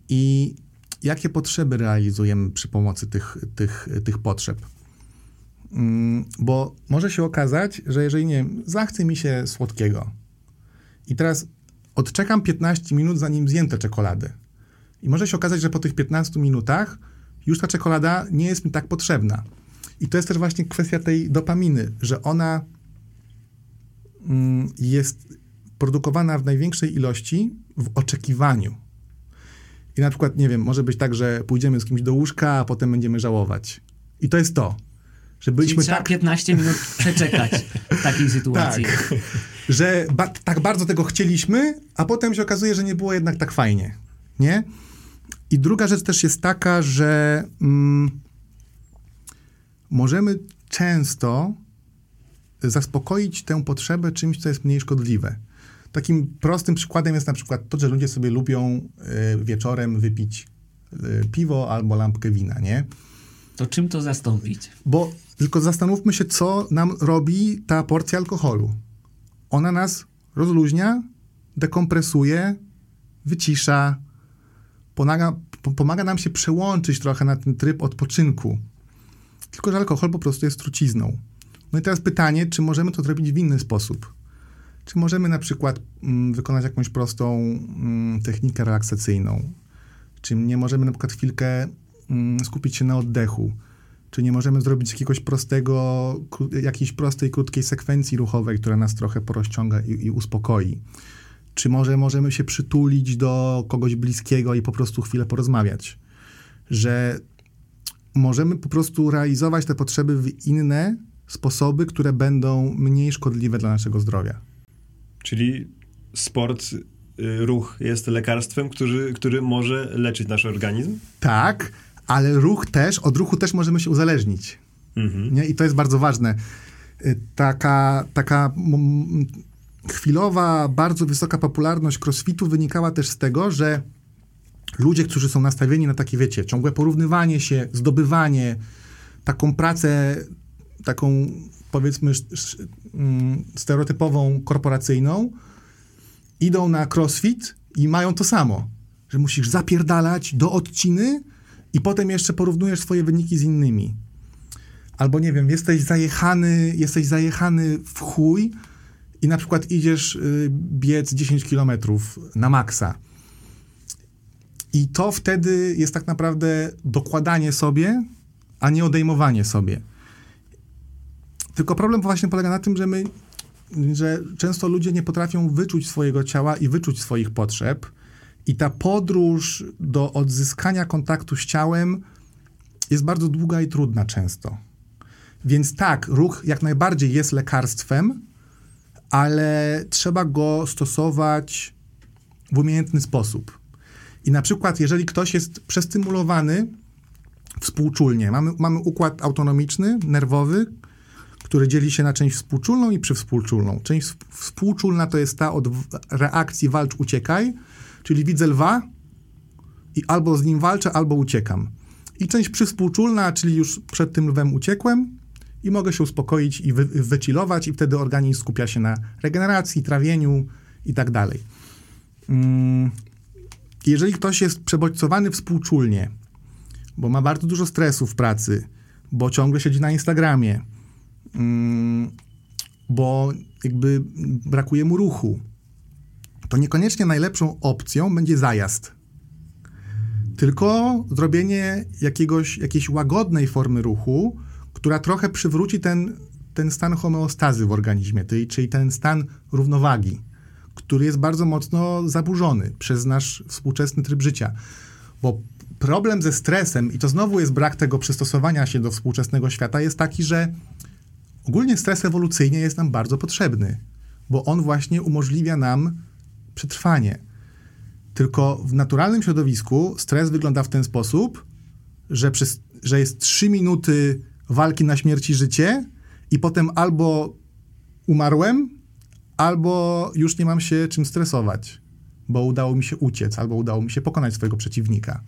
i jakie potrzeby realizujemy przy pomocy tych, tych, tych potrzeb. Mm, bo może się okazać, że jeżeli nie wiem, zachce mi się słodkiego i teraz odczekam 15 minut, zanim zjem tę czekoladę. I może się okazać, że po tych 15 minutach już ta czekolada nie jest mi tak potrzebna. I to jest też właśnie kwestia tej dopaminy, że ona jest produkowana w największej ilości w oczekiwaniu. I na przykład, nie wiem, może być tak, że pójdziemy z kimś do łóżka, a potem będziemy żałować. I to jest to. Że byliśmy Czyli tak... 15 minut przeczekać w takiej sytuacji. Tak, że ba tak bardzo tego chcieliśmy, a potem się okazuje, że nie było jednak tak fajnie. Nie? I druga rzecz też jest taka, że mm, możemy często zaspokoić tę potrzebę czymś, co jest mniej szkodliwe. Takim prostym przykładem jest na przykład to, że ludzie sobie lubią y, wieczorem wypić y, piwo albo lampkę wina, nie? To czym to zastąpić? Bo tylko zastanówmy się, co nam robi ta porcja alkoholu. Ona nas rozluźnia dekompresuje, wycisza, pomaga, po- pomaga nam się przełączyć trochę na ten tryb odpoczynku. Tylko, że alkohol po prostu jest trucizną. No i teraz pytanie, czy możemy to zrobić w inny sposób? Czy możemy na przykład mm, wykonać jakąś prostą mm, technikę relaksacyjną? Czy nie możemy na przykład chwilkę mm, skupić się na oddechu? Czy nie możemy zrobić jakiegoś prostego, jakiejś prostej, krótkiej sekwencji ruchowej, która nas trochę porozciąga i, i uspokoi? Czy może możemy się przytulić do kogoś bliskiego i po prostu chwilę porozmawiać? Że możemy po prostu realizować te potrzeby w inne sposoby, które będą mniej szkodliwe dla naszego zdrowia. Czyli sport, y, ruch jest lekarstwem, który, który może leczyć nasz organizm? Tak, ale ruch też, od ruchu też możemy się uzależnić. Mhm. Nie? I to jest bardzo ważne. Y, Taka, taka chwilowa, bardzo wysoka popularność crossfitu wynikała też z tego, że ludzie, którzy są nastawieni na takie, wiecie, ciągłe porównywanie się, zdobywanie, taką pracę, taką powiedzmy mm, stereotypową, korporacyjną, idą na crossfit i mają to samo, że musisz zapierdalać do odciny i potem jeszcze porównujesz swoje wyniki z innymi. Albo nie wiem, jesteś zajechany, jesteś zajechany w chuj i na przykład idziesz y, biec 10 kilometrów na maksa. I to wtedy jest tak naprawdę dokładanie sobie, a nie odejmowanie sobie. Tylko problem właśnie polega na tym, że my, że często ludzie nie potrafią wyczuć swojego ciała i wyczuć swoich potrzeb. I ta podróż do odzyskania kontaktu z ciałem jest bardzo długa i trudna często. Więc tak, ruch jak najbardziej jest lekarstwem, ale trzeba go stosować w umiejętny sposób. I na przykład, jeżeli ktoś jest przestymulowany współczulnie, mamy, mamy układ autonomiczny, nerwowy, który dzieli się na część współczulną i przywspółczulną. Część sp- współczulna to jest ta od reakcji walcz-uciekaj, czyli widzę lwa i albo z nim walczę, albo uciekam. I część przywspółczulna, czyli już przed tym lwem uciekłem i mogę się uspokoić i wy, wychillować i wtedy organizm skupia się na regeneracji, trawieniu i tak dalej. Mm, Jeżeli ktoś jest przebodźcowany współczulnie, bo ma bardzo dużo stresu w pracy, bo ciągle siedzi na Instagramie, bo jakby brakuje mu ruchu, to niekoniecznie najlepszą opcją będzie zajazd. Tylko zrobienie jakiegoś, jakiejś łagodnej formy ruchu, która trochę przywróci ten, ten stan homeostazy w organizmie, czyli ten stan równowagi, który jest bardzo mocno zaburzony przez nasz współczesny tryb życia. Bo problem ze stresem, i to znowu jest brak tego przystosowania się do współczesnego świata, jest taki, że ogólnie stres ewolucyjnie jest nam bardzo potrzebny, bo on właśnie umożliwia nam przetrwanie. Tylko w naturalnym środowisku stres wygląda w ten sposób, że, przez, że jest 3 minuty walki na śmierć i życie i potem albo umarłem, albo już nie mam się czym stresować, bo udało mi się uciec, albo udało mi się pokonać swojego przeciwnika.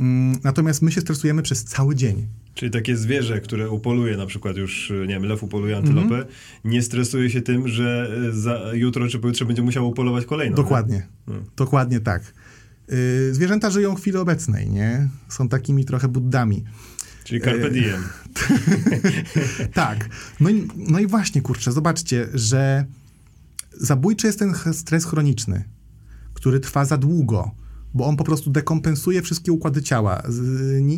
Mm, Natomiast my się stresujemy przez cały dzień. Czyli takie zwierzę, które upoluje na przykład już, nie wiem, lew upoluje antylopę, Mhm. nie stresuje się tym, że e, za jutro czy pojutrze będzie musiał upolować kolejną. Dokładnie. nie? Dokładnie tak. Yy, zwierzęta żyją w chwili obecnej, nie? Są takimi trochę buddami. Czyli carpe E, diem. Tak. No i, no i właśnie, kurczę, zobaczcie, że zabójczy jest ten stres chroniczny, który trwa za długo, bo on po prostu dekompensuje wszystkie układy ciała,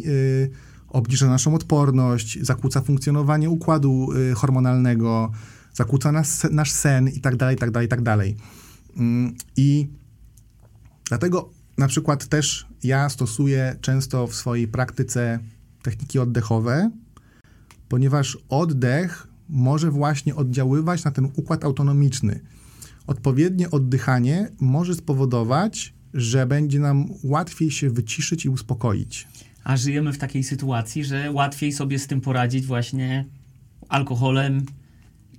y, obniża naszą odporność, zakłóca funkcjonowanie układu y, hormonalnego, zakłóca nas, nasz sen i tak dalej, i tak dalej, i tak dalej. Mm, I dlatego na przykład też ja stosuję często w swojej praktyce techniki oddechowe, ponieważ oddech może właśnie oddziaływać na ten układ autonomiczny. Odpowiednie oddychanie może spowodować, że będzie nam łatwiej się wyciszyć i uspokoić. A żyjemy w takiej sytuacji, że łatwiej sobie z tym poradzić właśnie alkoholem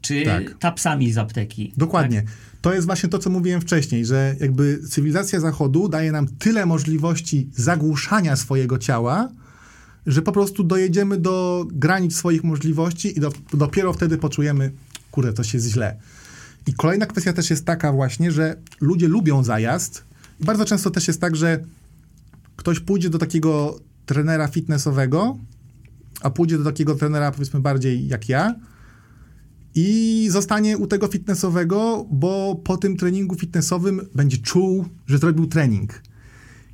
czy Tak. tapsami z apteki. Dokładnie. To jest właśnie to, co mówiłem wcześniej, że jakby cywilizacja Zachodu daje nam tyle możliwości zagłuszania swojego ciała, że po prostu dojedziemy do granic swoich możliwości i do, dopiero wtedy poczujemy, kurde, coś jest źle. I kolejna kwestia też jest taka właśnie, że ludzie lubią zajazd. Bardzo często też jest tak, że ktoś pójdzie do takiego trenera fitnessowego, a pójdzie do takiego trenera powiedzmy bardziej jak ja i zostanie u tego fitnessowego, bo po tym treningu fitnessowym będzie czuł, że zrobił trening.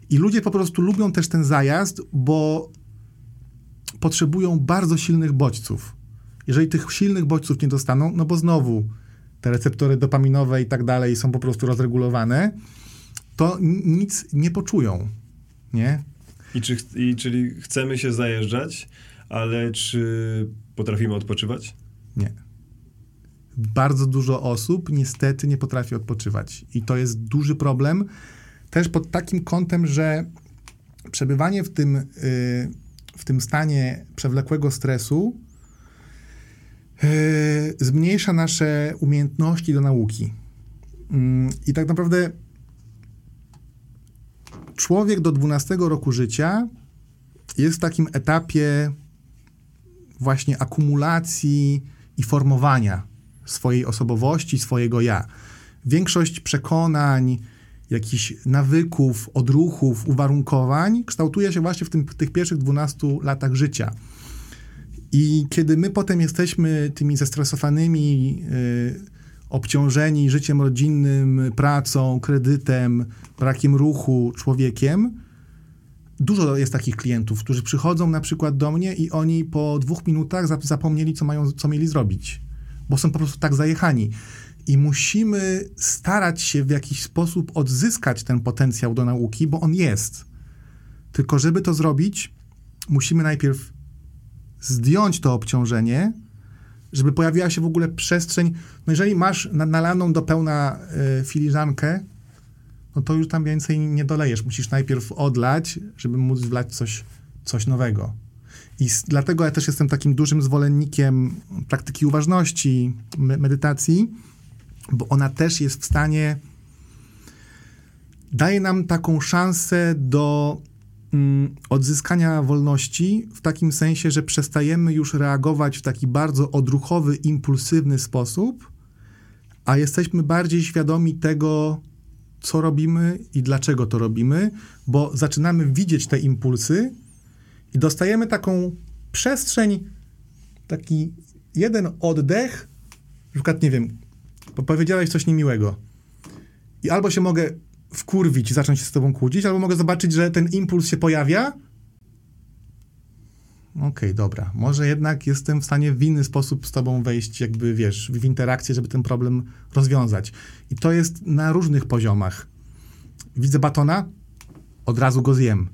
I ludzie po prostu lubią też ten zajazd, bo potrzebują bardzo silnych bodźców. Jeżeli tych silnych bodźców nie dostaną, no bo znowu te receptory dopaminowe i tak dalej są po prostu rozregulowane, to nic nie poczują, nie? I, czy, I czyli chcemy się zajeżdżać, ale czy potrafimy odpoczywać? Nie. Bardzo dużo osób niestety nie potrafi odpoczywać. I to jest duży problem. Też pod takim kątem, że przebywanie w tym, yy, w tym stanie przewlekłego stresu yy, zmniejsza nasze umiejętności do nauki. Yy, I tak naprawdę człowiek do 12 roku życia jest w takim etapie właśnie akumulacji i formowania swojej osobowości, swojego ja. Większość przekonań, jakichś nawyków, odruchów, uwarunkowań kształtuje się właśnie w, tym, w tych pierwszych 12 latach życia. I kiedy my potem jesteśmy tymi zestresowanymi, yy, obciążeni życiem rodzinnym, pracą, kredytem, brakiem ruchu, człowiekiem, dużo jest takich klientów, którzy przychodzą na przykład do mnie i oni po dwóch minutach zapomnieli, co, mają, co mieli zrobić, bo są po prostu tak zajechani. I musimy starać się w jakiś sposób odzyskać ten potencjał do nauki, bo on jest. Tylko, żeby to zrobić, musimy najpierw zdjąć to obciążenie, żeby pojawiła się w ogóle przestrzeń. No jeżeli masz nalaną do pełna y, filiżankę, no to już tam więcej nie dolejesz. Musisz najpierw odlać, żeby móc wlać coś, coś nowego. I z, dlatego ja też jestem takim dużym zwolennikiem praktyki uważności, me, medytacji, bo ona też jest w stanie, daje nam taką szansę do odzyskania wolności, w takim sensie, że przestajemy już reagować w taki bardzo odruchowy, impulsywny sposób, a jesteśmy bardziej świadomi tego, co robimy i dlaczego to robimy, bo zaczynamy widzieć te impulsy i dostajemy taką przestrzeń, taki jeden oddech, na przykład, nie wiem, powiedziałeś coś niemiłego i albo się mogę wkurwić i zacząć się z tobą kłócić, albo mogę zobaczyć, że ten impuls się pojawia. Okej, okay, dobra. Może jednak jestem w stanie w inny sposób z tobą wejść, jakby wiesz, w interakcję, żeby ten problem rozwiązać. I to jest na różnych poziomach. Widzę batona, od razu go zjem.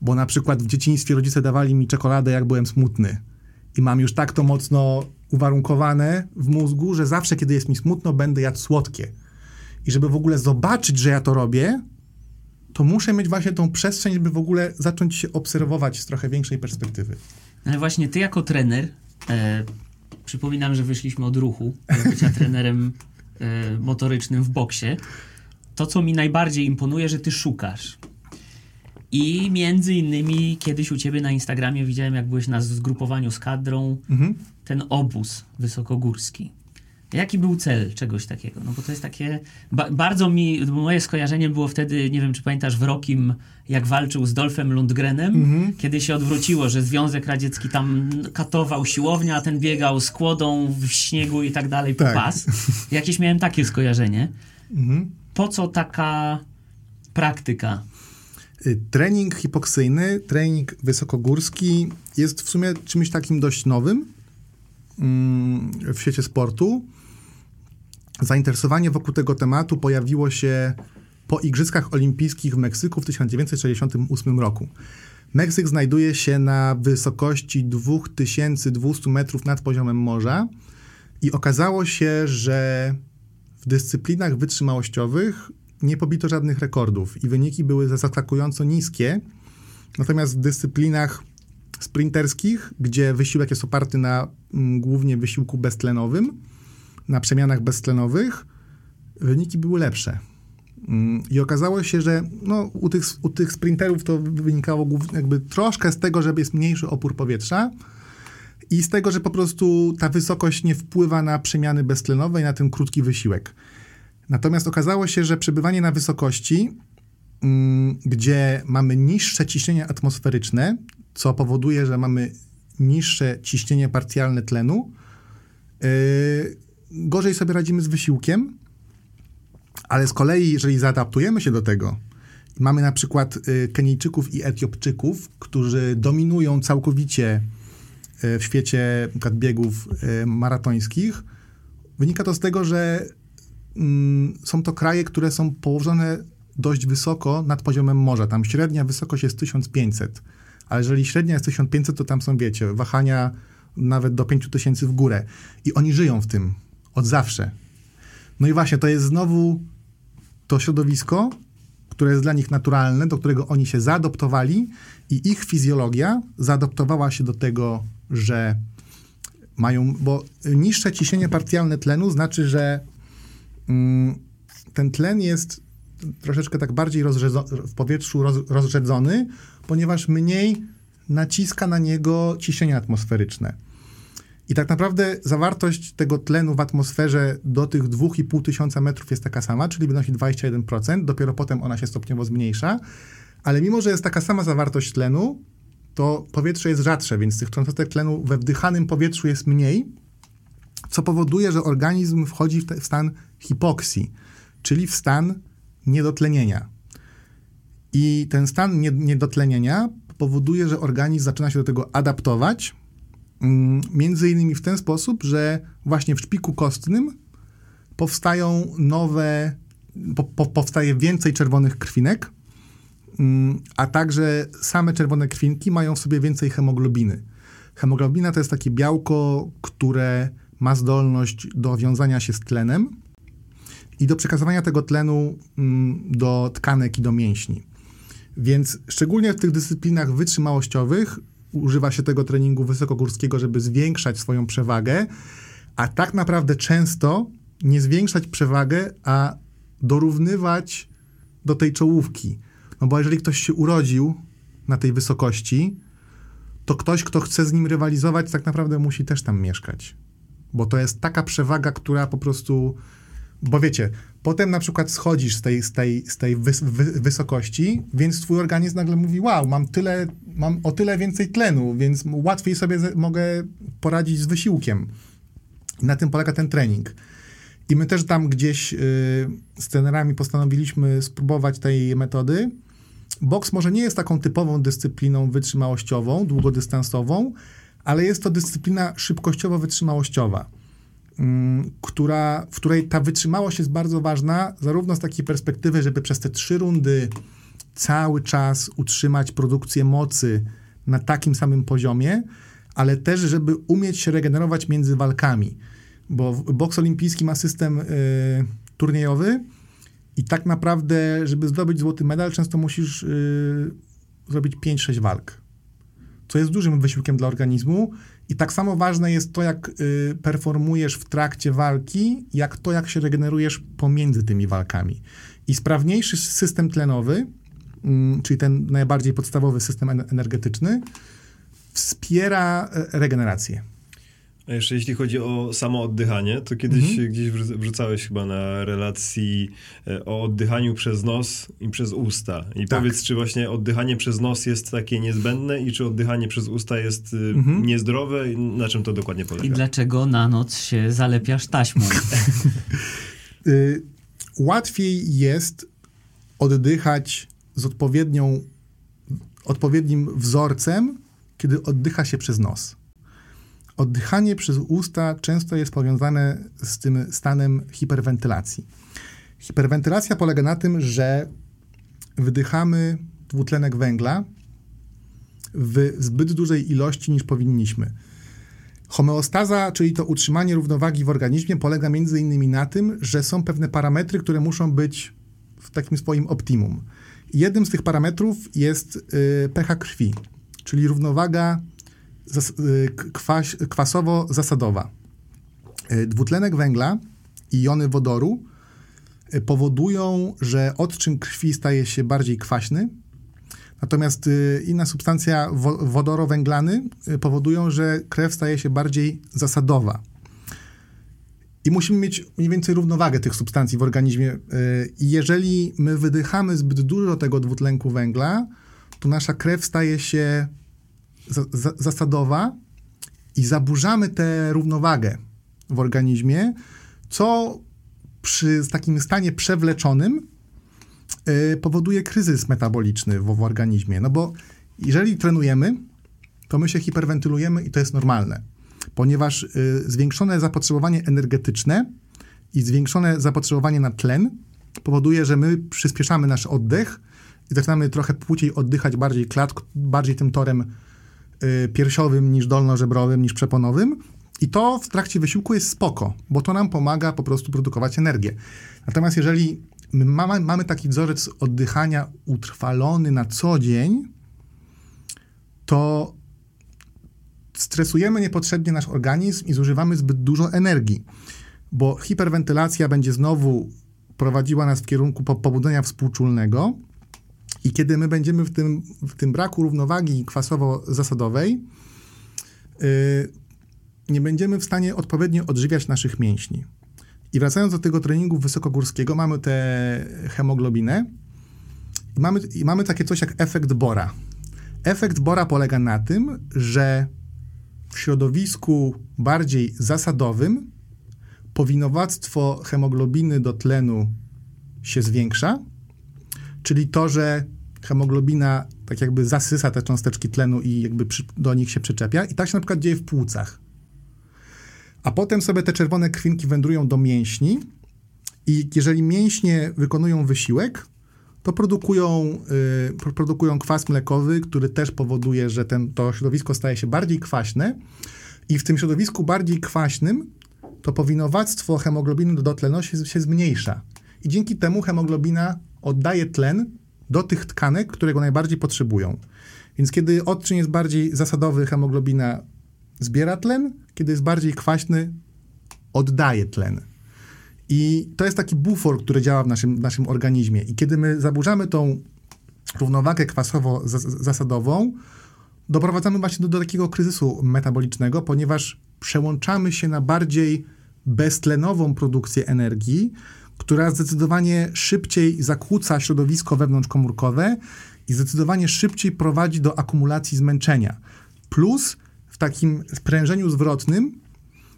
Bo na przykład w dzieciństwie rodzice dawali mi czekoladę, jak byłem smutny. I mam już tak to mocno uwarunkowane w mózgu, że zawsze, kiedy jest mi smutno, będę jadł słodkie. I żeby w ogóle zobaczyć, że ja to robię, to muszę mieć właśnie tą przestrzeń, żeby w ogóle zacząć się obserwować z trochę większej perspektywy. Ale właśnie ty jako trener, e, przypominam, że wyszliśmy od ruchu, bycia trenerem e, motorycznym w boksie, to co mi najbardziej imponuje, że ty szukasz. I między innymi kiedyś u ciebie na Instagramie widziałem, jak byłeś na zgrupowaniu z kadrą, mhm. ten obóz wysokogórski. Jaki był cel czegoś takiego? No bo to jest takie. Ba bardzo mi. Moje skojarzenie było wtedy, nie wiem czy pamiętasz, w Rokim, jak walczył z Dolfem Lundgrenem, mm -hmm. kiedy się odwróciło, że Związek Radziecki tam katował siłownię, a ten biegał z kłodą w śniegu i tak dalej tak. pas. Jakieś miałem takie skojarzenie. Mm -hmm. Po co taka praktyka? Y, trening hipoksyjny, trening wysokogórski jest w sumie czymś takim dość nowym mm, w świecie sportu Zainteresowanie wokół tego tematu pojawiło się po Igrzyskach Olimpijskich w Meksyku w 1968 roku. Meksyk znajduje się na wysokości 2200 metrów nad poziomem morza i okazało się, że w dyscyplinach wytrzymałościowych nie pobito żadnych rekordów i wyniki były zaskakująco niskie. Natomiast w dyscyplinach sprinterskich, gdzie wysiłek jest oparty na mm, głównie wysiłku beztlenowym, na przemianach beztlenowych wyniki były lepsze. Mm, I okazało się, że no, u, tych, u tych sprinterów to wynikało jakby troszkę z tego, że jest mniejszy opór powietrza. i z tego, że po prostu ta wysokość nie wpływa na przemiany beztlenowe i na ten krótki wysiłek. Natomiast okazało się, że przebywanie na wysokości, mm, gdzie mamy niższe ciśnienie atmosferyczne, co powoduje, że mamy niższe ciśnienie parcjalne tlenu, yy, gorzej sobie radzimy z wysiłkiem, ale z kolei, jeżeli zaadaptujemy się do tego, mamy na przykład y, Kenijczyków i Etiopczyków, którzy dominują całkowicie y, w świecie biegów y, maratońskich, wynika to z tego, że mm, są to kraje, które są położone dość wysoko nad poziomem morza. Tam średnia wysokość jest 1500, ale jeżeli średnia jest 1500, to tam są, wiecie, wahania nawet do 5000 w górę. I oni żyją w tym od zawsze. No i właśnie, to jest znowu to środowisko, które jest dla nich naturalne, do którego oni się zaadoptowali i ich fizjologia zaadoptowała się do tego, że mają, bo niższe ciśnienie parcjalne tlenu znaczy, że mm, ten tlen jest troszeczkę tak bardziej w powietrzu roz, rozrzedzony, ponieważ mniej naciska na niego ciśnienie atmosferyczne. I tak naprawdę zawartość tego tlenu w atmosferze do tych 2,5 tysiąca metrów jest taka sama, czyli wynosi 21%, dopiero potem ona się stopniowo zmniejsza, ale mimo, że jest taka sama zawartość tlenu, to powietrze jest rzadsze, więc tych cząstek tlenu we wdychanym powietrzu jest mniej, co powoduje, że organizm wchodzi w, te, w stan hipoksji, czyli w stan niedotlenienia. I ten stan niedotlenienia powoduje, że organizm zaczyna się do tego adaptować, między innymi w ten sposób, że właśnie w szpiku kostnym powstają nowe, po, po, powstaje więcej czerwonych krwinek, mm, a także same czerwone krwinki mają w sobie więcej hemoglobiny. Hemoglobina to jest takie białko, które ma zdolność do wiązania się z tlenem i do przekazywania tego tlenu mm, do tkanek i do mięśni. Więc szczególnie w tych dyscyplinach wytrzymałościowych używa się tego treningu wysokogórskiego, żeby zwiększać swoją przewagę, a tak naprawdę często nie zwiększać przewagę, a dorównywać do tej czołówki. No bo jeżeli ktoś się urodził na tej wysokości, to ktoś, kto chce z nim rywalizować, tak naprawdę musi też tam mieszkać. Bo to jest taka przewaga, która po prostu. Bo wiecie, Potem na przykład schodzisz z tej, z tej, z tej wys, wy, wysokości, więc twój organizm nagle mówi, wow, mam tyle, mam o tyle więcej tlenu, więc łatwiej sobie mogę poradzić z wysiłkiem. I na tym polega ten trening. I my też tam gdzieś yy, z trenerami postanowiliśmy spróbować tej metody. Boks może nie jest taką typową dyscypliną wytrzymałościową, długodystansową, ale jest to dyscyplina szybkościowo-wytrzymałościowa która, w której ta wytrzymałość jest bardzo ważna, zarówno z takiej perspektywy, żeby przez te trzy rundy cały czas utrzymać produkcję mocy na takim samym poziomie, ale też, żeby umieć się regenerować między walkami. Bo boks olimpijski ma system y, turniejowy i tak naprawdę, żeby zdobyć złoty medal, często musisz y, zrobić 5-6 walk. Co jest dużym wysiłkiem dla organizmu i tak samo ważne jest to, jak y, performujesz w trakcie walki, jak to, jak się regenerujesz pomiędzy tymi walkami. I sprawniejszy system tlenowy, y, czyli ten najbardziej podstawowy system energetyczny, wspiera y, regenerację. Jeszcze jeśli chodzi o samo oddychanie, to kiedyś mhm. gdzieś wrzucałeś chyba na relacji e, o oddychaniu przez nos i przez usta. I tak. powiedz, czy właśnie oddychanie przez nos jest takie niezbędne i czy oddychanie przez usta jest y, mhm. niezdrowe? Na czym to dokładnie polega? I dlaczego na noc się zalepiasz taśmą? y łatwiej jest oddychać z odpowiednią, odpowiednim wzorcem, kiedy oddycha się przez nos. Oddychanie przez usta często jest powiązane z tym stanem hiperwentylacji. Hiperwentylacja polega na tym, że wydychamy dwutlenek węgla w zbyt dużej ilości niż powinniśmy. Homeostaza, czyli to utrzymanie równowagi w organizmie, polega między innymi na tym, że są pewne parametry, które muszą być w takim swoim optimum. Jednym z tych parametrów jest y, pH krwi, czyli równowaga Y, kwas, kwasowo-zasadowa. Y, dwutlenek węgla i jony wodoru y, powodują, że odczyn krwi staje się bardziej kwaśny, Natomiast inna substancja, wo, wodorowęglany, powodują, że krew staje się bardziej zasadowa. I musimy mieć mniej więcej równowagę tych substancji w organizmie. I jeżeli my wydychamy zbyt dużo tego dwutlenku węgla, to nasza krew staje się za, za, zasadowa i zaburzamy tę równowagę w organizmie, co przy takim stanie przewleczonym y, powoduje kryzys metaboliczny w, w organizmie. No bo jeżeli trenujemy, to my się hiperwentylujemy i to jest normalne, ponieważ y, zwiększone zapotrzebowanie energetyczne i zwiększone zapotrzebowanie na tlen powoduje, że my przyspieszamy nasz oddech i zaczynamy trochę płciej oddychać bardziej klat, bardziej tym torem piersiowym niż dolnożebrowym, niż przeponowym. I to w trakcie wysiłku jest spoko, bo to nam pomaga po prostu produkować energię. Natomiast jeżeli my mamy, mamy taki wzorzec oddychania utrwalony na co dzień, to stresujemy niepotrzebnie nasz organizm i zużywamy zbyt dużo energii, bo hiperwentylacja będzie znowu prowadziła nas w kierunku pobudzenia współczulnego i kiedy my będziemy w tym, w tym braku równowagi kwasowo-zasadowej, yy, nie będziemy w stanie odpowiednio odżywiać naszych mięśni. I wracając do tego treningu wysokogórskiego, mamy tę hemoglobinę i mamy, i mamy takie coś jak efekt Bora. Efekt Bora polega na tym, że w środowisku bardziej zasadowym powinowactwo hemoglobiny do tlenu się zwiększa, czyli to, że hemoglobina tak jakby zasysa te cząsteczki tlenu i jakby przy, do nich się przyczepia. I tak się na przykład dzieje w płucach. A potem sobie te czerwone krwinki wędrują do mięśni i jeżeli mięśnie wykonują wysiłek, to produkują, yy, produkują kwas mlekowy, który też powoduje, że ten, to środowisko staje się bardziej kwaśne i w tym środowisku bardziej kwaśnym to powinowactwo hemoglobiny do tlenu się, się zmniejsza. I dzięki temu hemoglobina oddaje tlen do tych tkanek, które go najbardziej potrzebują. Więc kiedy odczyn jest bardziej zasadowy, hemoglobina zbiera tlen, kiedy jest bardziej kwaśny, oddaje tlen. I to jest taki bufor, który działa w naszym, w naszym organizmie. I kiedy my zaburzamy tą równowagę kwasowo-zasadową, doprowadzamy właśnie do, do takiego kryzysu metabolicznego, ponieważ przełączamy się na bardziej beztlenową produkcję energii, która zdecydowanie szybciej zakłóca środowisko wewnątrzkomórkowe i zdecydowanie szybciej prowadzi do akumulacji zmęczenia. Plus w takim sprężeniu zwrotnym,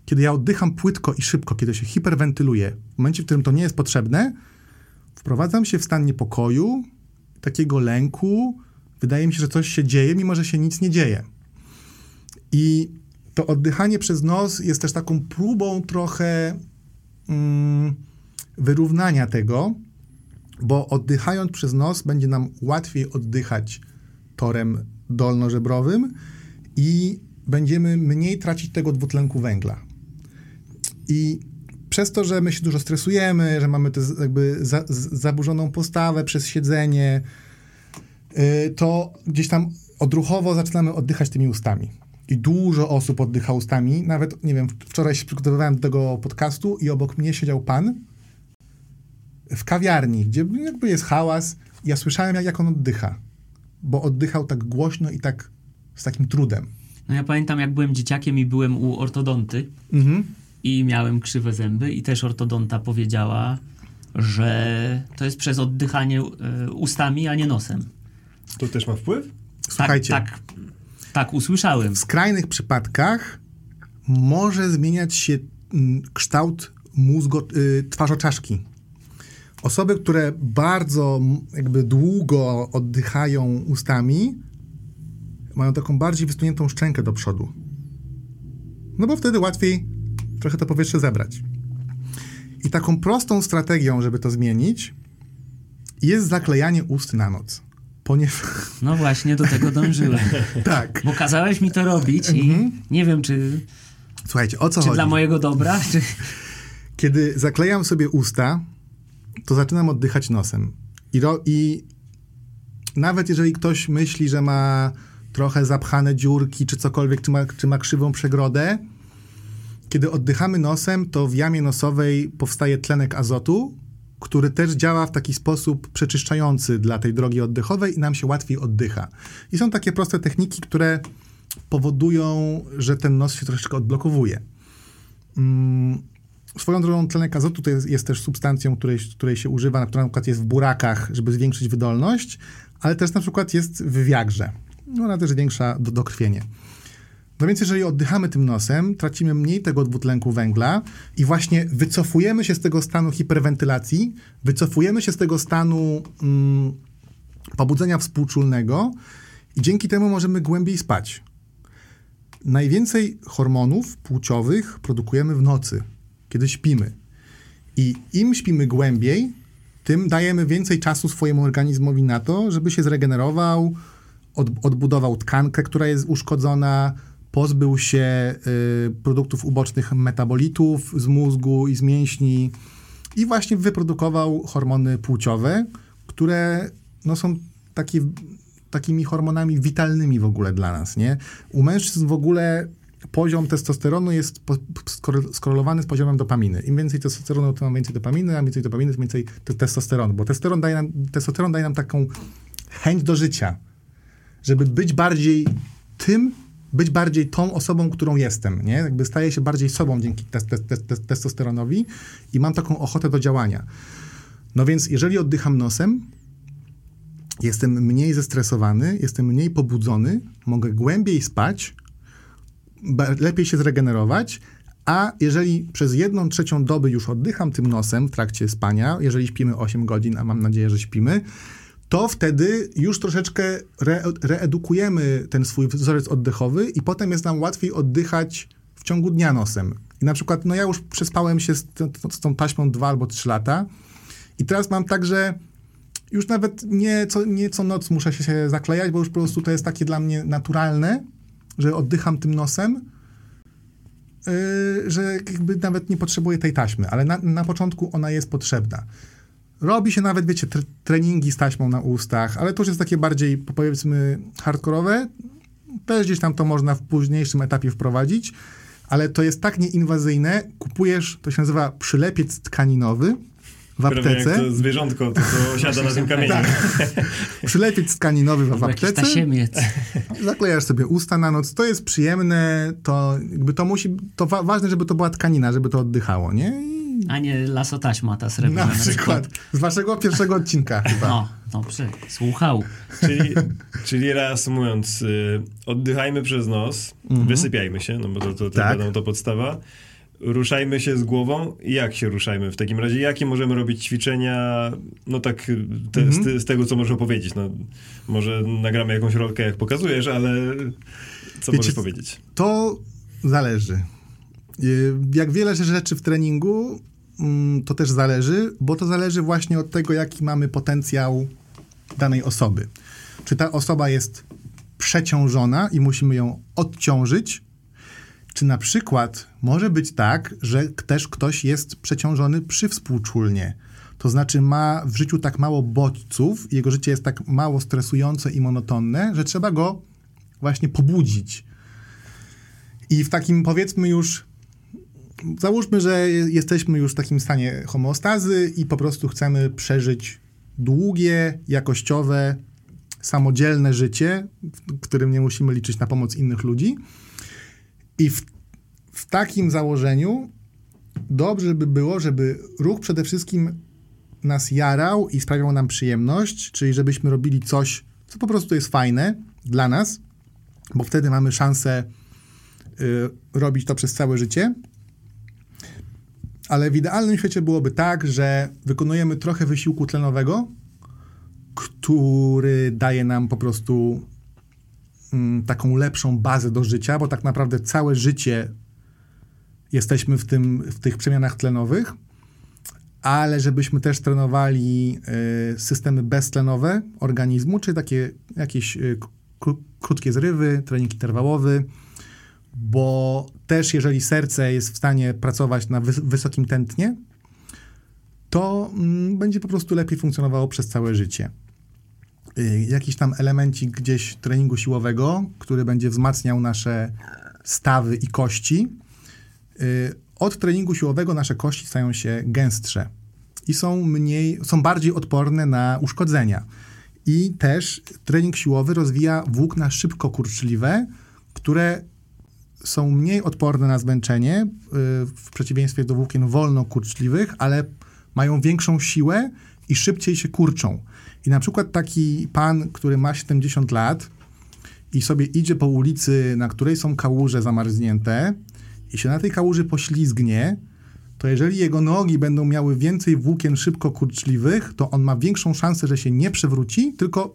kiedy ja oddycham płytko i szybko, kiedy się hiperwentyluję, w momencie, w którym to nie jest potrzebne, wprowadzam się w stan niepokoju, takiego lęku. Wydaje mi się, że coś się dzieje, mimo że się nic nie dzieje. I to oddychanie przez nos jest też taką próbą trochę mm, wyrównania tego, bo oddychając przez nos będzie nam łatwiej oddychać torem dolnożebrowym i będziemy mniej tracić tego dwutlenku węgla. I przez to, że my się dużo stresujemy, że mamy tę jakby za, zaburzoną postawę przez siedzenie, yy, to gdzieś tam odruchowo zaczynamy oddychać tymi ustami. I dużo osób oddycha ustami. Nawet, nie wiem, wczoraj się przygotowywałem do tego podcastu i obok mnie siedział pan w kawiarni, gdzie jakby jest hałas. Ja słyszałem, jak, jak on oddycha, bo oddychał tak głośno i tak z takim trudem. No ja pamiętam, jak byłem dzieciakiem i byłem u ortodonty mhm. i miałem krzywe zęby i też ortodonta powiedziała, że to jest przez oddychanie y, ustami, a nie nosem. To też ma wpływ? Słuchajcie. Tak, tak, tak usłyszałem. W skrajnych przypadkach może zmieniać się mm, kształt mózgu, y, twarzoczaszki. Osoby, które bardzo jakby długo oddychają ustami, mają taką bardziej wysuniętą szczękę do przodu. No bo wtedy łatwiej trochę to powietrze zebrać. I taką prostą strategią, żeby to zmienić, jest zaklejanie ust na noc. Ponieważ... No właśnie, do tego dążyłem. tak. Bo kazałeś mi to robić i mhm. nie wiem, czy... Słuchajcie, o co czy chodzi? dla mojego dobra, czy... Kiedy zaklejam sobie usta, to zaczynam oddychać nosem. I, ro, I nawet jeżeli ktoś myśli, że ma trochę zapchane dziurki, czy cokolwiek, czy ma, czy ma krzywą przegrodę, kiedy oddychamy nosem, to w jamie nosowej powstaje tlenek azotu, który też działa w taki sposób przeczyszczający dla tej drogi oddechowej i nam się łatwiej oddycha. I są takie proste techniki, które powodują, że ten nos się troszeczkę odblokowuje. Mm, swoją drogą tlenek azotu to jest, jest też substancją, której, której się używa, która na przykład jest w burakach, żeby zwiększyć wydolność, ale też na przykład jest w wiagrze. Ona też zwiększa do, dokrwienie. No więc jeżeli oddychamy tym nosem, tracimy mniej tego dwutlenku węgla i właśnie wycofujemy się z tego stanu hiperwentylacji, wycofujemy się z tego stanu mm, pobudzenia współczulnego i dzięki temu możemy głębiej spać. Najwięcej hormonów płciowych produkujemy w nocy, kiedy śpimy. I im śpimy głębiej, tym dajemy więcej czasu swojemu organizmowi na to, żeby się zregenerował, od, odbudował tkankę, która jest uszkodzona, pozbył się y, produktów ubocznych metabolitów z mózgu i z mięśni i właśnie wyprodukował hormony płciowe, które no, są takie, takimi hormonami witalnymi w ogóle dla nas. Nie? U mężczyzn w ogóle poziom testosteronu jest skorelowany z poziomem dopaminy. Im więcej testosteronu, tym mam więcej dopaminy, a więcej dopaminy, tym więcej testosteronu, bo testosteron daje, nam, testosteron daje nam taką chęć do życia, żeby być bardziej tym, być bardziej tą osobą, którą jestem, nie? Jakby staję się bardziej sobą dzięki te, te, te, testosteronowi i mam taką ochotę do działania. No więc jeżeli oddycham nosem, jestem mniej zestresowany, jestem mniej pobudzony, mogę głębiej spać, lepiej się zregenerować, a jeżeli przez jedną trzecią doby już oddycham tym nosem w trakcie spania, jeżeli śpimy 8 godzin, a mam nadzieję, że śpimy, to wtedy już troszeczkę re, reedukujemy ten swój wzorzec oddechowy i potem jest nam łatwiej oddychać w ciągu dnia nosem. I na przykład, no ja już przespałem się z, z tą taśmą dwa albo trzy lata i teraz mam tak, że już nawet nie co, nie co noc muszę się zaklejać, bo już po prostu to jest takie dla mnie naturalne, że oddycham tym nosem, yy, że jakby nawet nie potrzebuję tej taśmy, ale na, na początku ona jest potrzebna. Robi się nawet, wiecie, treningi z taśmą na ustach, ale to już jest takie bardziej, powiedzmy, hardkorowe. Też gdzieś tam to można w późniejszym etapie wprowadzić, ale to jest tak nieinwazyjne. Kupujesz, to się nazywa przylepiec tkaninowy w aptece. Jak to zwierzątko, to, to siada na tym kamieniu. Tak. Przylepiec tkaninowy w aptece. Zaklejasz sobie usta na noc. To jest przyjemne, to jakby to musi, to wa ważne, żeby to była tkanina, żeby to oddychało, nie? A nie lasotaśma ta srebrna. Na, na przykład. Z waszego pierwszego odcinka chyba. No, dobrze. Słuchał. Czyli, czyli reasumując, y, oddychajmy przez nos, mhm. wysypiajmy się, no bo to, to, to tak. to podstawa. Ruszajmy się z głową. Jak się ruszajmy w takim razie? Jakie możemy robić ćwiczenia? No tak te, mhm. z, z, tego, co możesz opowiedzieć. No, może nagramy jakąś rolkę, jak pokazujesz, ale co Wiecie, możesz powiedzieć? To zależy. Y, jak wiele rzeczy w treningu, mm, to też zależy, bo to zależy właśnie od tego, jaki mamy potencjał danej osoby. Czy ta osoba jest przeciążona i musimy ją odciążyć, czy na przykład może być tak, że też ktoś jest przeciążony przywspółczulnie. To znaczy ma w życiu tak mało bodźców, jego życie jest tak mało stresujące i monotonne, że trzeba go właśnie pobudzić. I w takim powiedzmy już załóżmy, że jesteśmy już w takim stanie homeostazy i po prostu chcemy przeżyć długie, jakościowe, samodzielne życie, w którym nie musimy liczyć na pomoc innych ludzi. I w, w takim założeniu dobrze by było, żeby ruch przede wszystkim nas jarał i sprawiał nam przyjemność, czyli żebyśmy robili coś, co po prostu jest fajne dla nas, bo wtedy mamy szansę y, robić to przez całe życie. Ale w idealnym świecie byłoby tak, że wykonujemy trochę wysiłku tlenowego, który daje nam po prostu taką lepszą bazę do życia, bo tak naprawdę całe życie jesteśmy w, tym, w tych przemianach tlenowych, ale żebyśmy też trenowali y, systemy beztlenowe organizmu, czyli takie jakieś y, krótkie zrywy, trening interwałowy, bo też jeżeli serce jest w stanie pracować na wys wysokim tętnie, to mm, będzie po prostu lepiej funkcjonowało przez całe życie. Y, jakiś tam elemencik gdzieś treningu siłowego, który będzie wzmacniał nasze stawy i kości. Y, od treningu siłowego nasze kości stają się gęstsze. i są mniej, są bardziej odporne na uszkodzenia. I też trening siłowy rozwija włókna szybko kurczliwe, które są mniej odporne na zmęczenie y, w przeciwieństwie do włókien wolno kurczliwych, ale mają większą siłę i szybciej się kurczą. I na przykład taki pan, który ma 70 lat i sobie idzie po ulicy, na której są kałuże zamarznięte i się na tej kałuży poślizgnie, to jeżeli jego nogi będą miały więcej włókien szybko kurczliwych, to on ma większą szansę, że się nie przewróci, tylko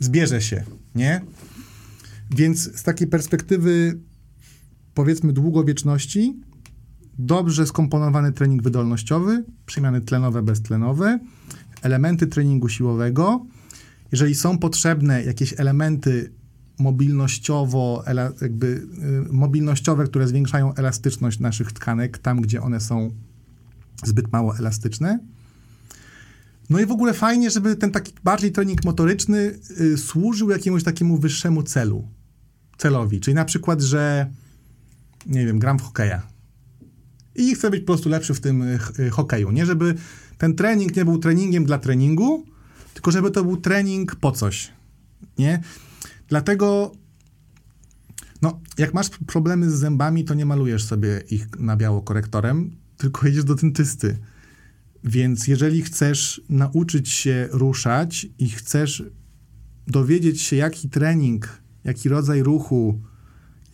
zbierze się, nie? Więc z takiej perspektywy powiedzmy długowieczności, dobrze skomponowany trening wydolnościowy, przemiany tlenowe, beztlenowe, elementy treningu siłowego. Jeżeli są potrzebne jakieś elementy mobilnościowo, jakby y, mobilnościowe, które zwiększają elastyczność naszych tkanek tam, gdzie one są zbyt mało elastyczne. No i w ogóle fajnie, żeby ten taki bardziej trening motoryczny y, służył jakiemuś takiemu wyższemu celu, celowi. Czyli na przykład, że nie wiem, gram w hokeja i chcę być po prostu lepszy w tym y, hokeju. Nie żeby ten trening nie był treningiem dla treningu, tylko żeby to był trening po coś. Nie? Dlatego no, jak masz problemy z zębami, to nie malujesz sobie ich na biało korektorem, tylko jedziesz do dentysty. Więc jeżeli chcesz nauczyć się ruszać i chcesz dowiedzieć się, jaki trening, jaki rodzaj ruchu,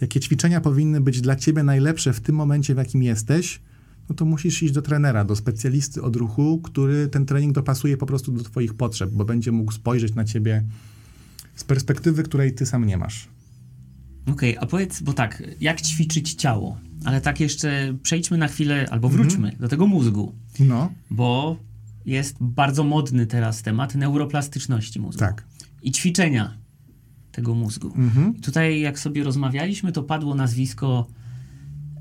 jakie ćwiczenia powinny być dla ciebie najlepsze w tym momencie, w jakim jesteś, no to musisz iść do trenera, do specjalisty od ruchu, który ten trening dopasuje po prostu do twoich potrzeb, bo będzie mógł spojrzeć na ciebie z perspektywy, której ty sam nie masz. Okej, okay, a powiedz, bo tak, jak ćwiczyć ciało? Ale tak jeszcze przejdźmy na chwilę, albo mhm. wróćmy mm -hmm. do tego mózgu. No. Bo jest bardzo modny teraz temat neuroplastyczności mózgu. Tak. I ćwiczenia tego mózgu. Mhm. I tutaj, jak sobie rozmawialiśmy, to padło nazwisko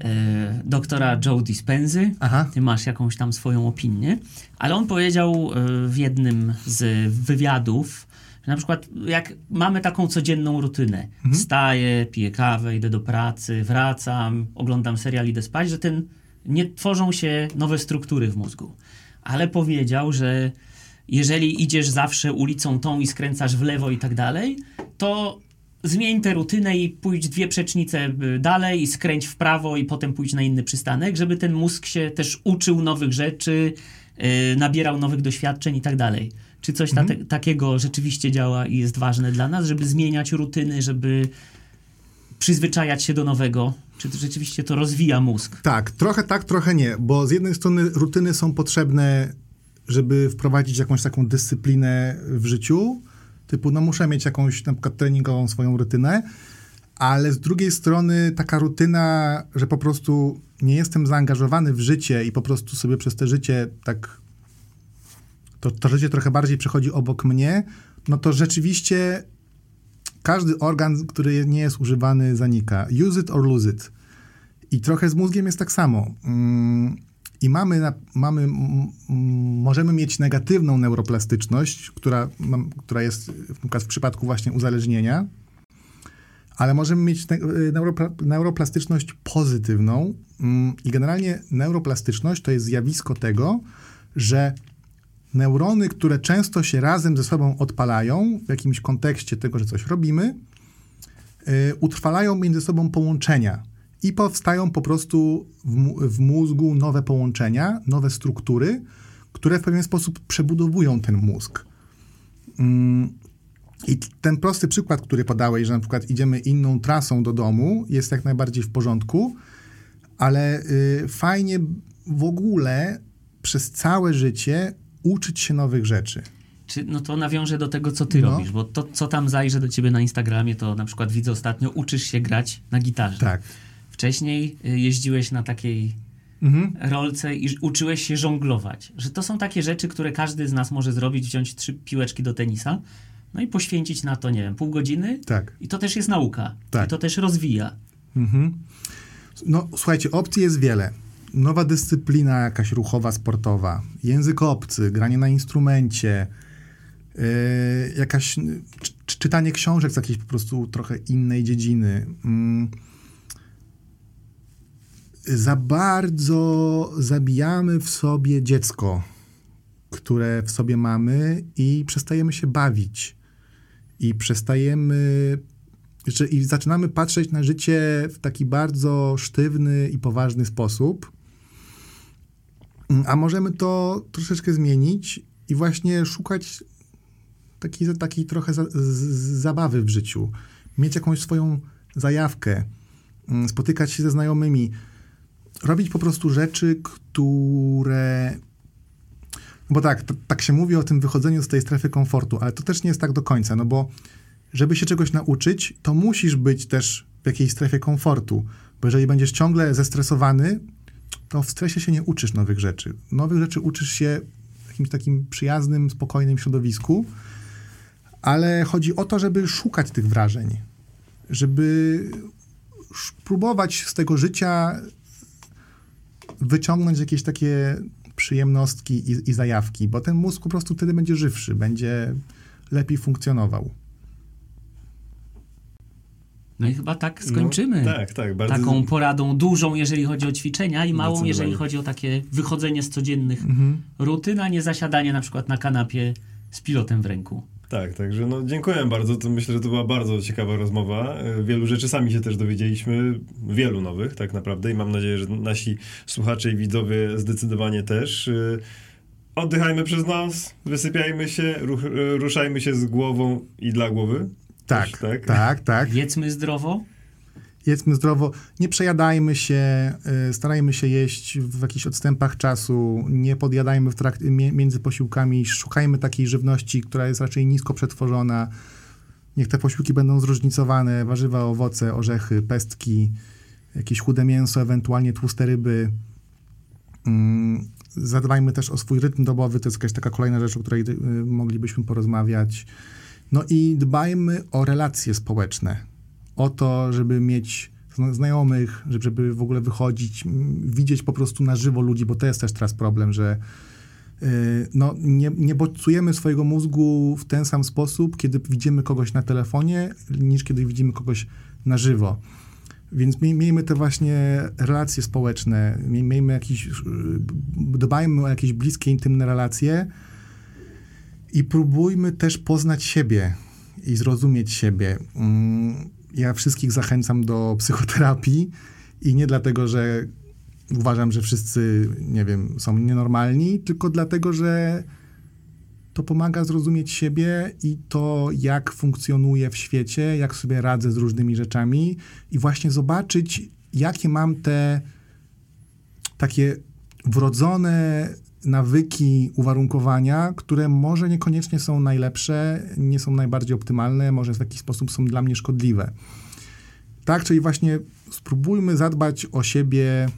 e, doktora Joe Dispenzy. Aha. Ty masz jakąś tam swoją opinię, ale on powiedział e, w jednym z wywiadów, że na przykład jak mamy taką codzienną rutynę, mhm. wstaję, piję kawę, idę do pracy, wracam, oglądam serial, idę spać, że ten nie tworzą się nowe struktury w mózgu. Ale powiedział, że jeżeli idziesz zawsze ulicą tą i skręcasz w lewo i tak dalej, to zmień tę rutynę i pójdź dwie przecznice y, dalej i skręć w prawo i potem pójdź na inny przystanek, żeby ten mózg się też uczył nowych rzeczy, yy, nabierał nowych doświadczeń i tak dalej. Czy coś mhm. ta takiego rzeczywiście działa i jest ważne dla nas, żeby zmieniać rutyny, żeby przyzwyczajać się do nowego? Czy to rzeczywiście to rozwija mózg? Tak, trochę tak, trochę nie, bo z jednej strony rutyny są potrzebne żeby wprowadzić jakąś taką dyscyplinę w życiu, typu no muszę mieć jakąś na przykład treningową swoją rutynę, ale z drugiej strony taka rutyna, że po prostu nie jestem zaangażowany w życie i po prostu sobie przez te życie tak to, to życie trochę bardziej przechodzi obok mnie, no to rzeczywiście każdy organ, który nie jest używany, zanika. Use it or lose it. I trochę z mózgiem jest tak samo. Mm, i mamy, mamy, możemy mieć negatywną neuroplastyczność, która, która jest w przypadku właśnie uzależnienia, ale możemy mieć neuroplastyczność pozytywną. Mm, I generalnie neuroplastyczność to jest zjawisko tego, że neurony, które często się razem ze sobą odpalają w jakimś kontekście tego, że coś robimy, y, utrwalają między sobą połączenia i powstają po prostu w, w mózgu nowe połączenia, nowe struktury, które w pewien sposób przebudowują ten mózg. Mm, I ten prosty przykład, który podałeś, że na przykład idziemy inną trasą do domu, jest jak najbardziej w porządku, ale y, fajnie w ogóle przez całe życie uczyć się nowych rzeczy. Czy, no to nawiążę do tego, co ty no. robisz, bo to, co tam zajrzę do ciebie na Instagramie, to na przykład widzę ostatnio, uczysz się grać na gitarze. Tak. Wcześniej y, jeździłeś na takiej mhm. rolce i uczyłeś się żonglować. Że to są takie rzeczy, które każdy z nas może zrobić, wziąć trzy piłeczki do tenisa, no i poświęcić na to, nie wiem, pół godziny. Tak. I to też jest nauka. Tak. I to też rozwija. Mhm. No, słuchajcie, opcji jest wiele. Nowa dyscyplina jakaś ruchowa, sportowa, język obcy, granie na instrumencie, yy, jakaś czytanie książek z jakiejś po prostu trochę innej dziedziny. Yy za bardzo zabijamy w sobie dziecko. które w sobie mamy i przestajemy się bawić. I przestajemy i zaczynamy patrzeć na życie w taki bardzo sztywny i poważny sposób. A możemy to troszeczkę zmienić i właśnie szukać takiej, takiej trochę za, z, zabawy w życiu. Mieć jakąś swoją zajawkę, mm, spotykać się ze znajomymi, robić po prostu rzeczy, które. Bo tak, tak się mówi o tym wychodzeniu z tej strefy komfortu, ale to też nie jest tak do końca, no bo żeby się czegoś nauczyć, to musisz być też w jakiejś strefie komfortu. Bo jeżeli będziesz ciągle zestresowany, to w stresie się nie uczysz nowych rzeczy. Nowych rzeczy uczysz się w jakimś takim przyjaznym, spokojnym środowisku, ale chodzi o to, żeby szukać tych wrażeń, żeby próbować z tego życia wyciągnąć jakieś takie przyjemnostki i, i zajawki, bo ten mózg po prostu wtedy będzie żywszy, będzie lepiej funkcjonował. No i chyba tak skończymy. No, tak, tak. Bardzo... Taką poradą dużą, jeżeli chodzi o ćwiczenia i małą, jeżeli chodzi o takie wychodzenie z codziennych Mhm. rutyn, a nie zasiadanie na przykład na kanapie z pilotem w ręku. Tak, także no dziękuję bardzo. To myślę, że to była bardzo ciekawa rozmowa. E, Wielu rzeczy sami się też dowiedzieliśmy, wielu nowych tak naprawdę i mam nadzieję, że nasi słuchacze i widzowie zdecydowanie też. E, Oddychajmy przez nos, wysypiajmy się, ruch, e, ruszajmy się z głową i dla głowy. Tak, Też, tak, tak? tak, tak. Jedzmy zdrowo. Jedzmy zdrowo, nie przejadajmy się, y, starajmy się jeść w jakichś odstępach czasu, nie podjadajmy w trakt, między posiłkami, szukajmy takiej żywności, która jest raczej nisko przetworzona. Niech te posiłki będą zróżnicowane, warzywa, owoce, orzechy, pestki, jakieś chude mięso, ewentualnie tłuste ryby. Mm, Zadbajmy też o swój rytm dobowy, to jest jakaś taka kolejna rzecz, o której y, moglibyśmy porozmawiać. No i dbajmy o relacje społeczne o to, żeby mieć zna- znajomych, żeby, w ogóle wychodzić, widzieć po prostu na żywo ludzi, bo to jest też teraz problem, że yy, no, nie, nie bodźcujemy swojego mózgu w ten sam sposób, kiedy widzimy kogoś na telefonie, niż kiedy widzimy kogoś na żywo. Więc miej, miejmy te właśnie relacje społeczne, miej, miejmy jakiś, yy, dbajmy o jakieś bliskie, intymne relacje i próbujmy też poznać siebie i zrozumieć siebie. Mm, Ja wszystkich zachęcam do psychoterapii i nie dlatego, że uważam, że wszyscy, nie wiem, są nienormalni, tylko dlatego, że to pomaga zrozumieć siebie i to, jak funkcjonuję w świecie, jak sobie radzę z różnymi rzeczami i właśnie zobaczyć, jakie mam te takie wrodzone nawyki, uwarunkowania, które może niekoniecznie są najlepsze, nie są najbardziej optymalne, może w jakiś sposób są dla mnie szkodliwe. Tak, czyli właśnie spróbujmy zadbać o siebie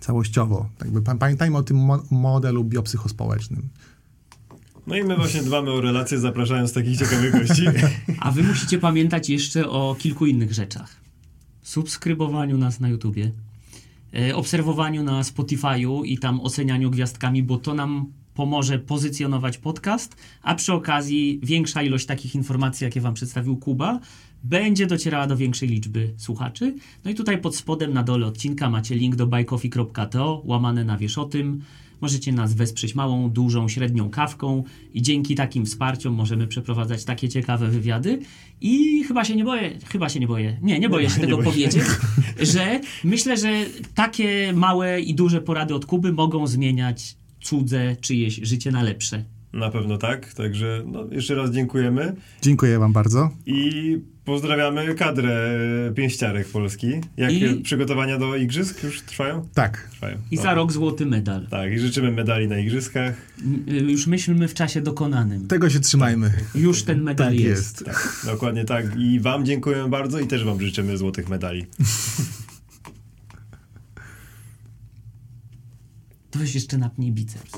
całościowo. Tak pa- pamiętajmy o tym mo- modelu biopsychospołecznym. No i my właśnie dbamy o relacje, zapraszając takich ciekawych gości. A wy musicie pamiętać jeszcze o kilku innych rzeczach. Subskrybowaniu nas na YouTubie, obserwowaniu na Spotify'u i tam ocenianiu gwiazdkami, bo to nam pomoże pozycjonować podcast, a przy okazji większa ilość takich informacji, jakie wam przedstawił Kuba, będzie docierała do większej liczby słuchaczy. No i tutaj pod spodem na dole odcinka macie link do buycoffee.to, łamane na wiesz o tym. Możecie nas wesprzeć małą, dużą, średnią kawką i dzięki takim wsparciom możemy przeprowadzać takie ciekawe wywiady. I chyba się nie boję, chyba się nie boję, nie, nie boję się nie tego boję powiedzieć, że myślę, że takie małe i duże porady od Kuby mogą zmieniać cudze czyjeś życie na lepsze. Na pewno tak, także no, jeszcze raz dziękujemy Dziękuję wam bardzo. i pozdrawiamy kadrę pięściarek Polski. Jak I- przygotowania do igrzysk już trwają? Tak. Trwają. I za rok złoty medal. Tak, i życzymy medali na igrzyskach. M- y, Już myślmy w czasie dokonanym. Tego się trzymajmy. Już ten medal Tak jest. jest. Tak, dokładnie tak. I wam dziękujemy bardzo i też wam życzymy złotych medali. To weź jeszcze napnij biceps.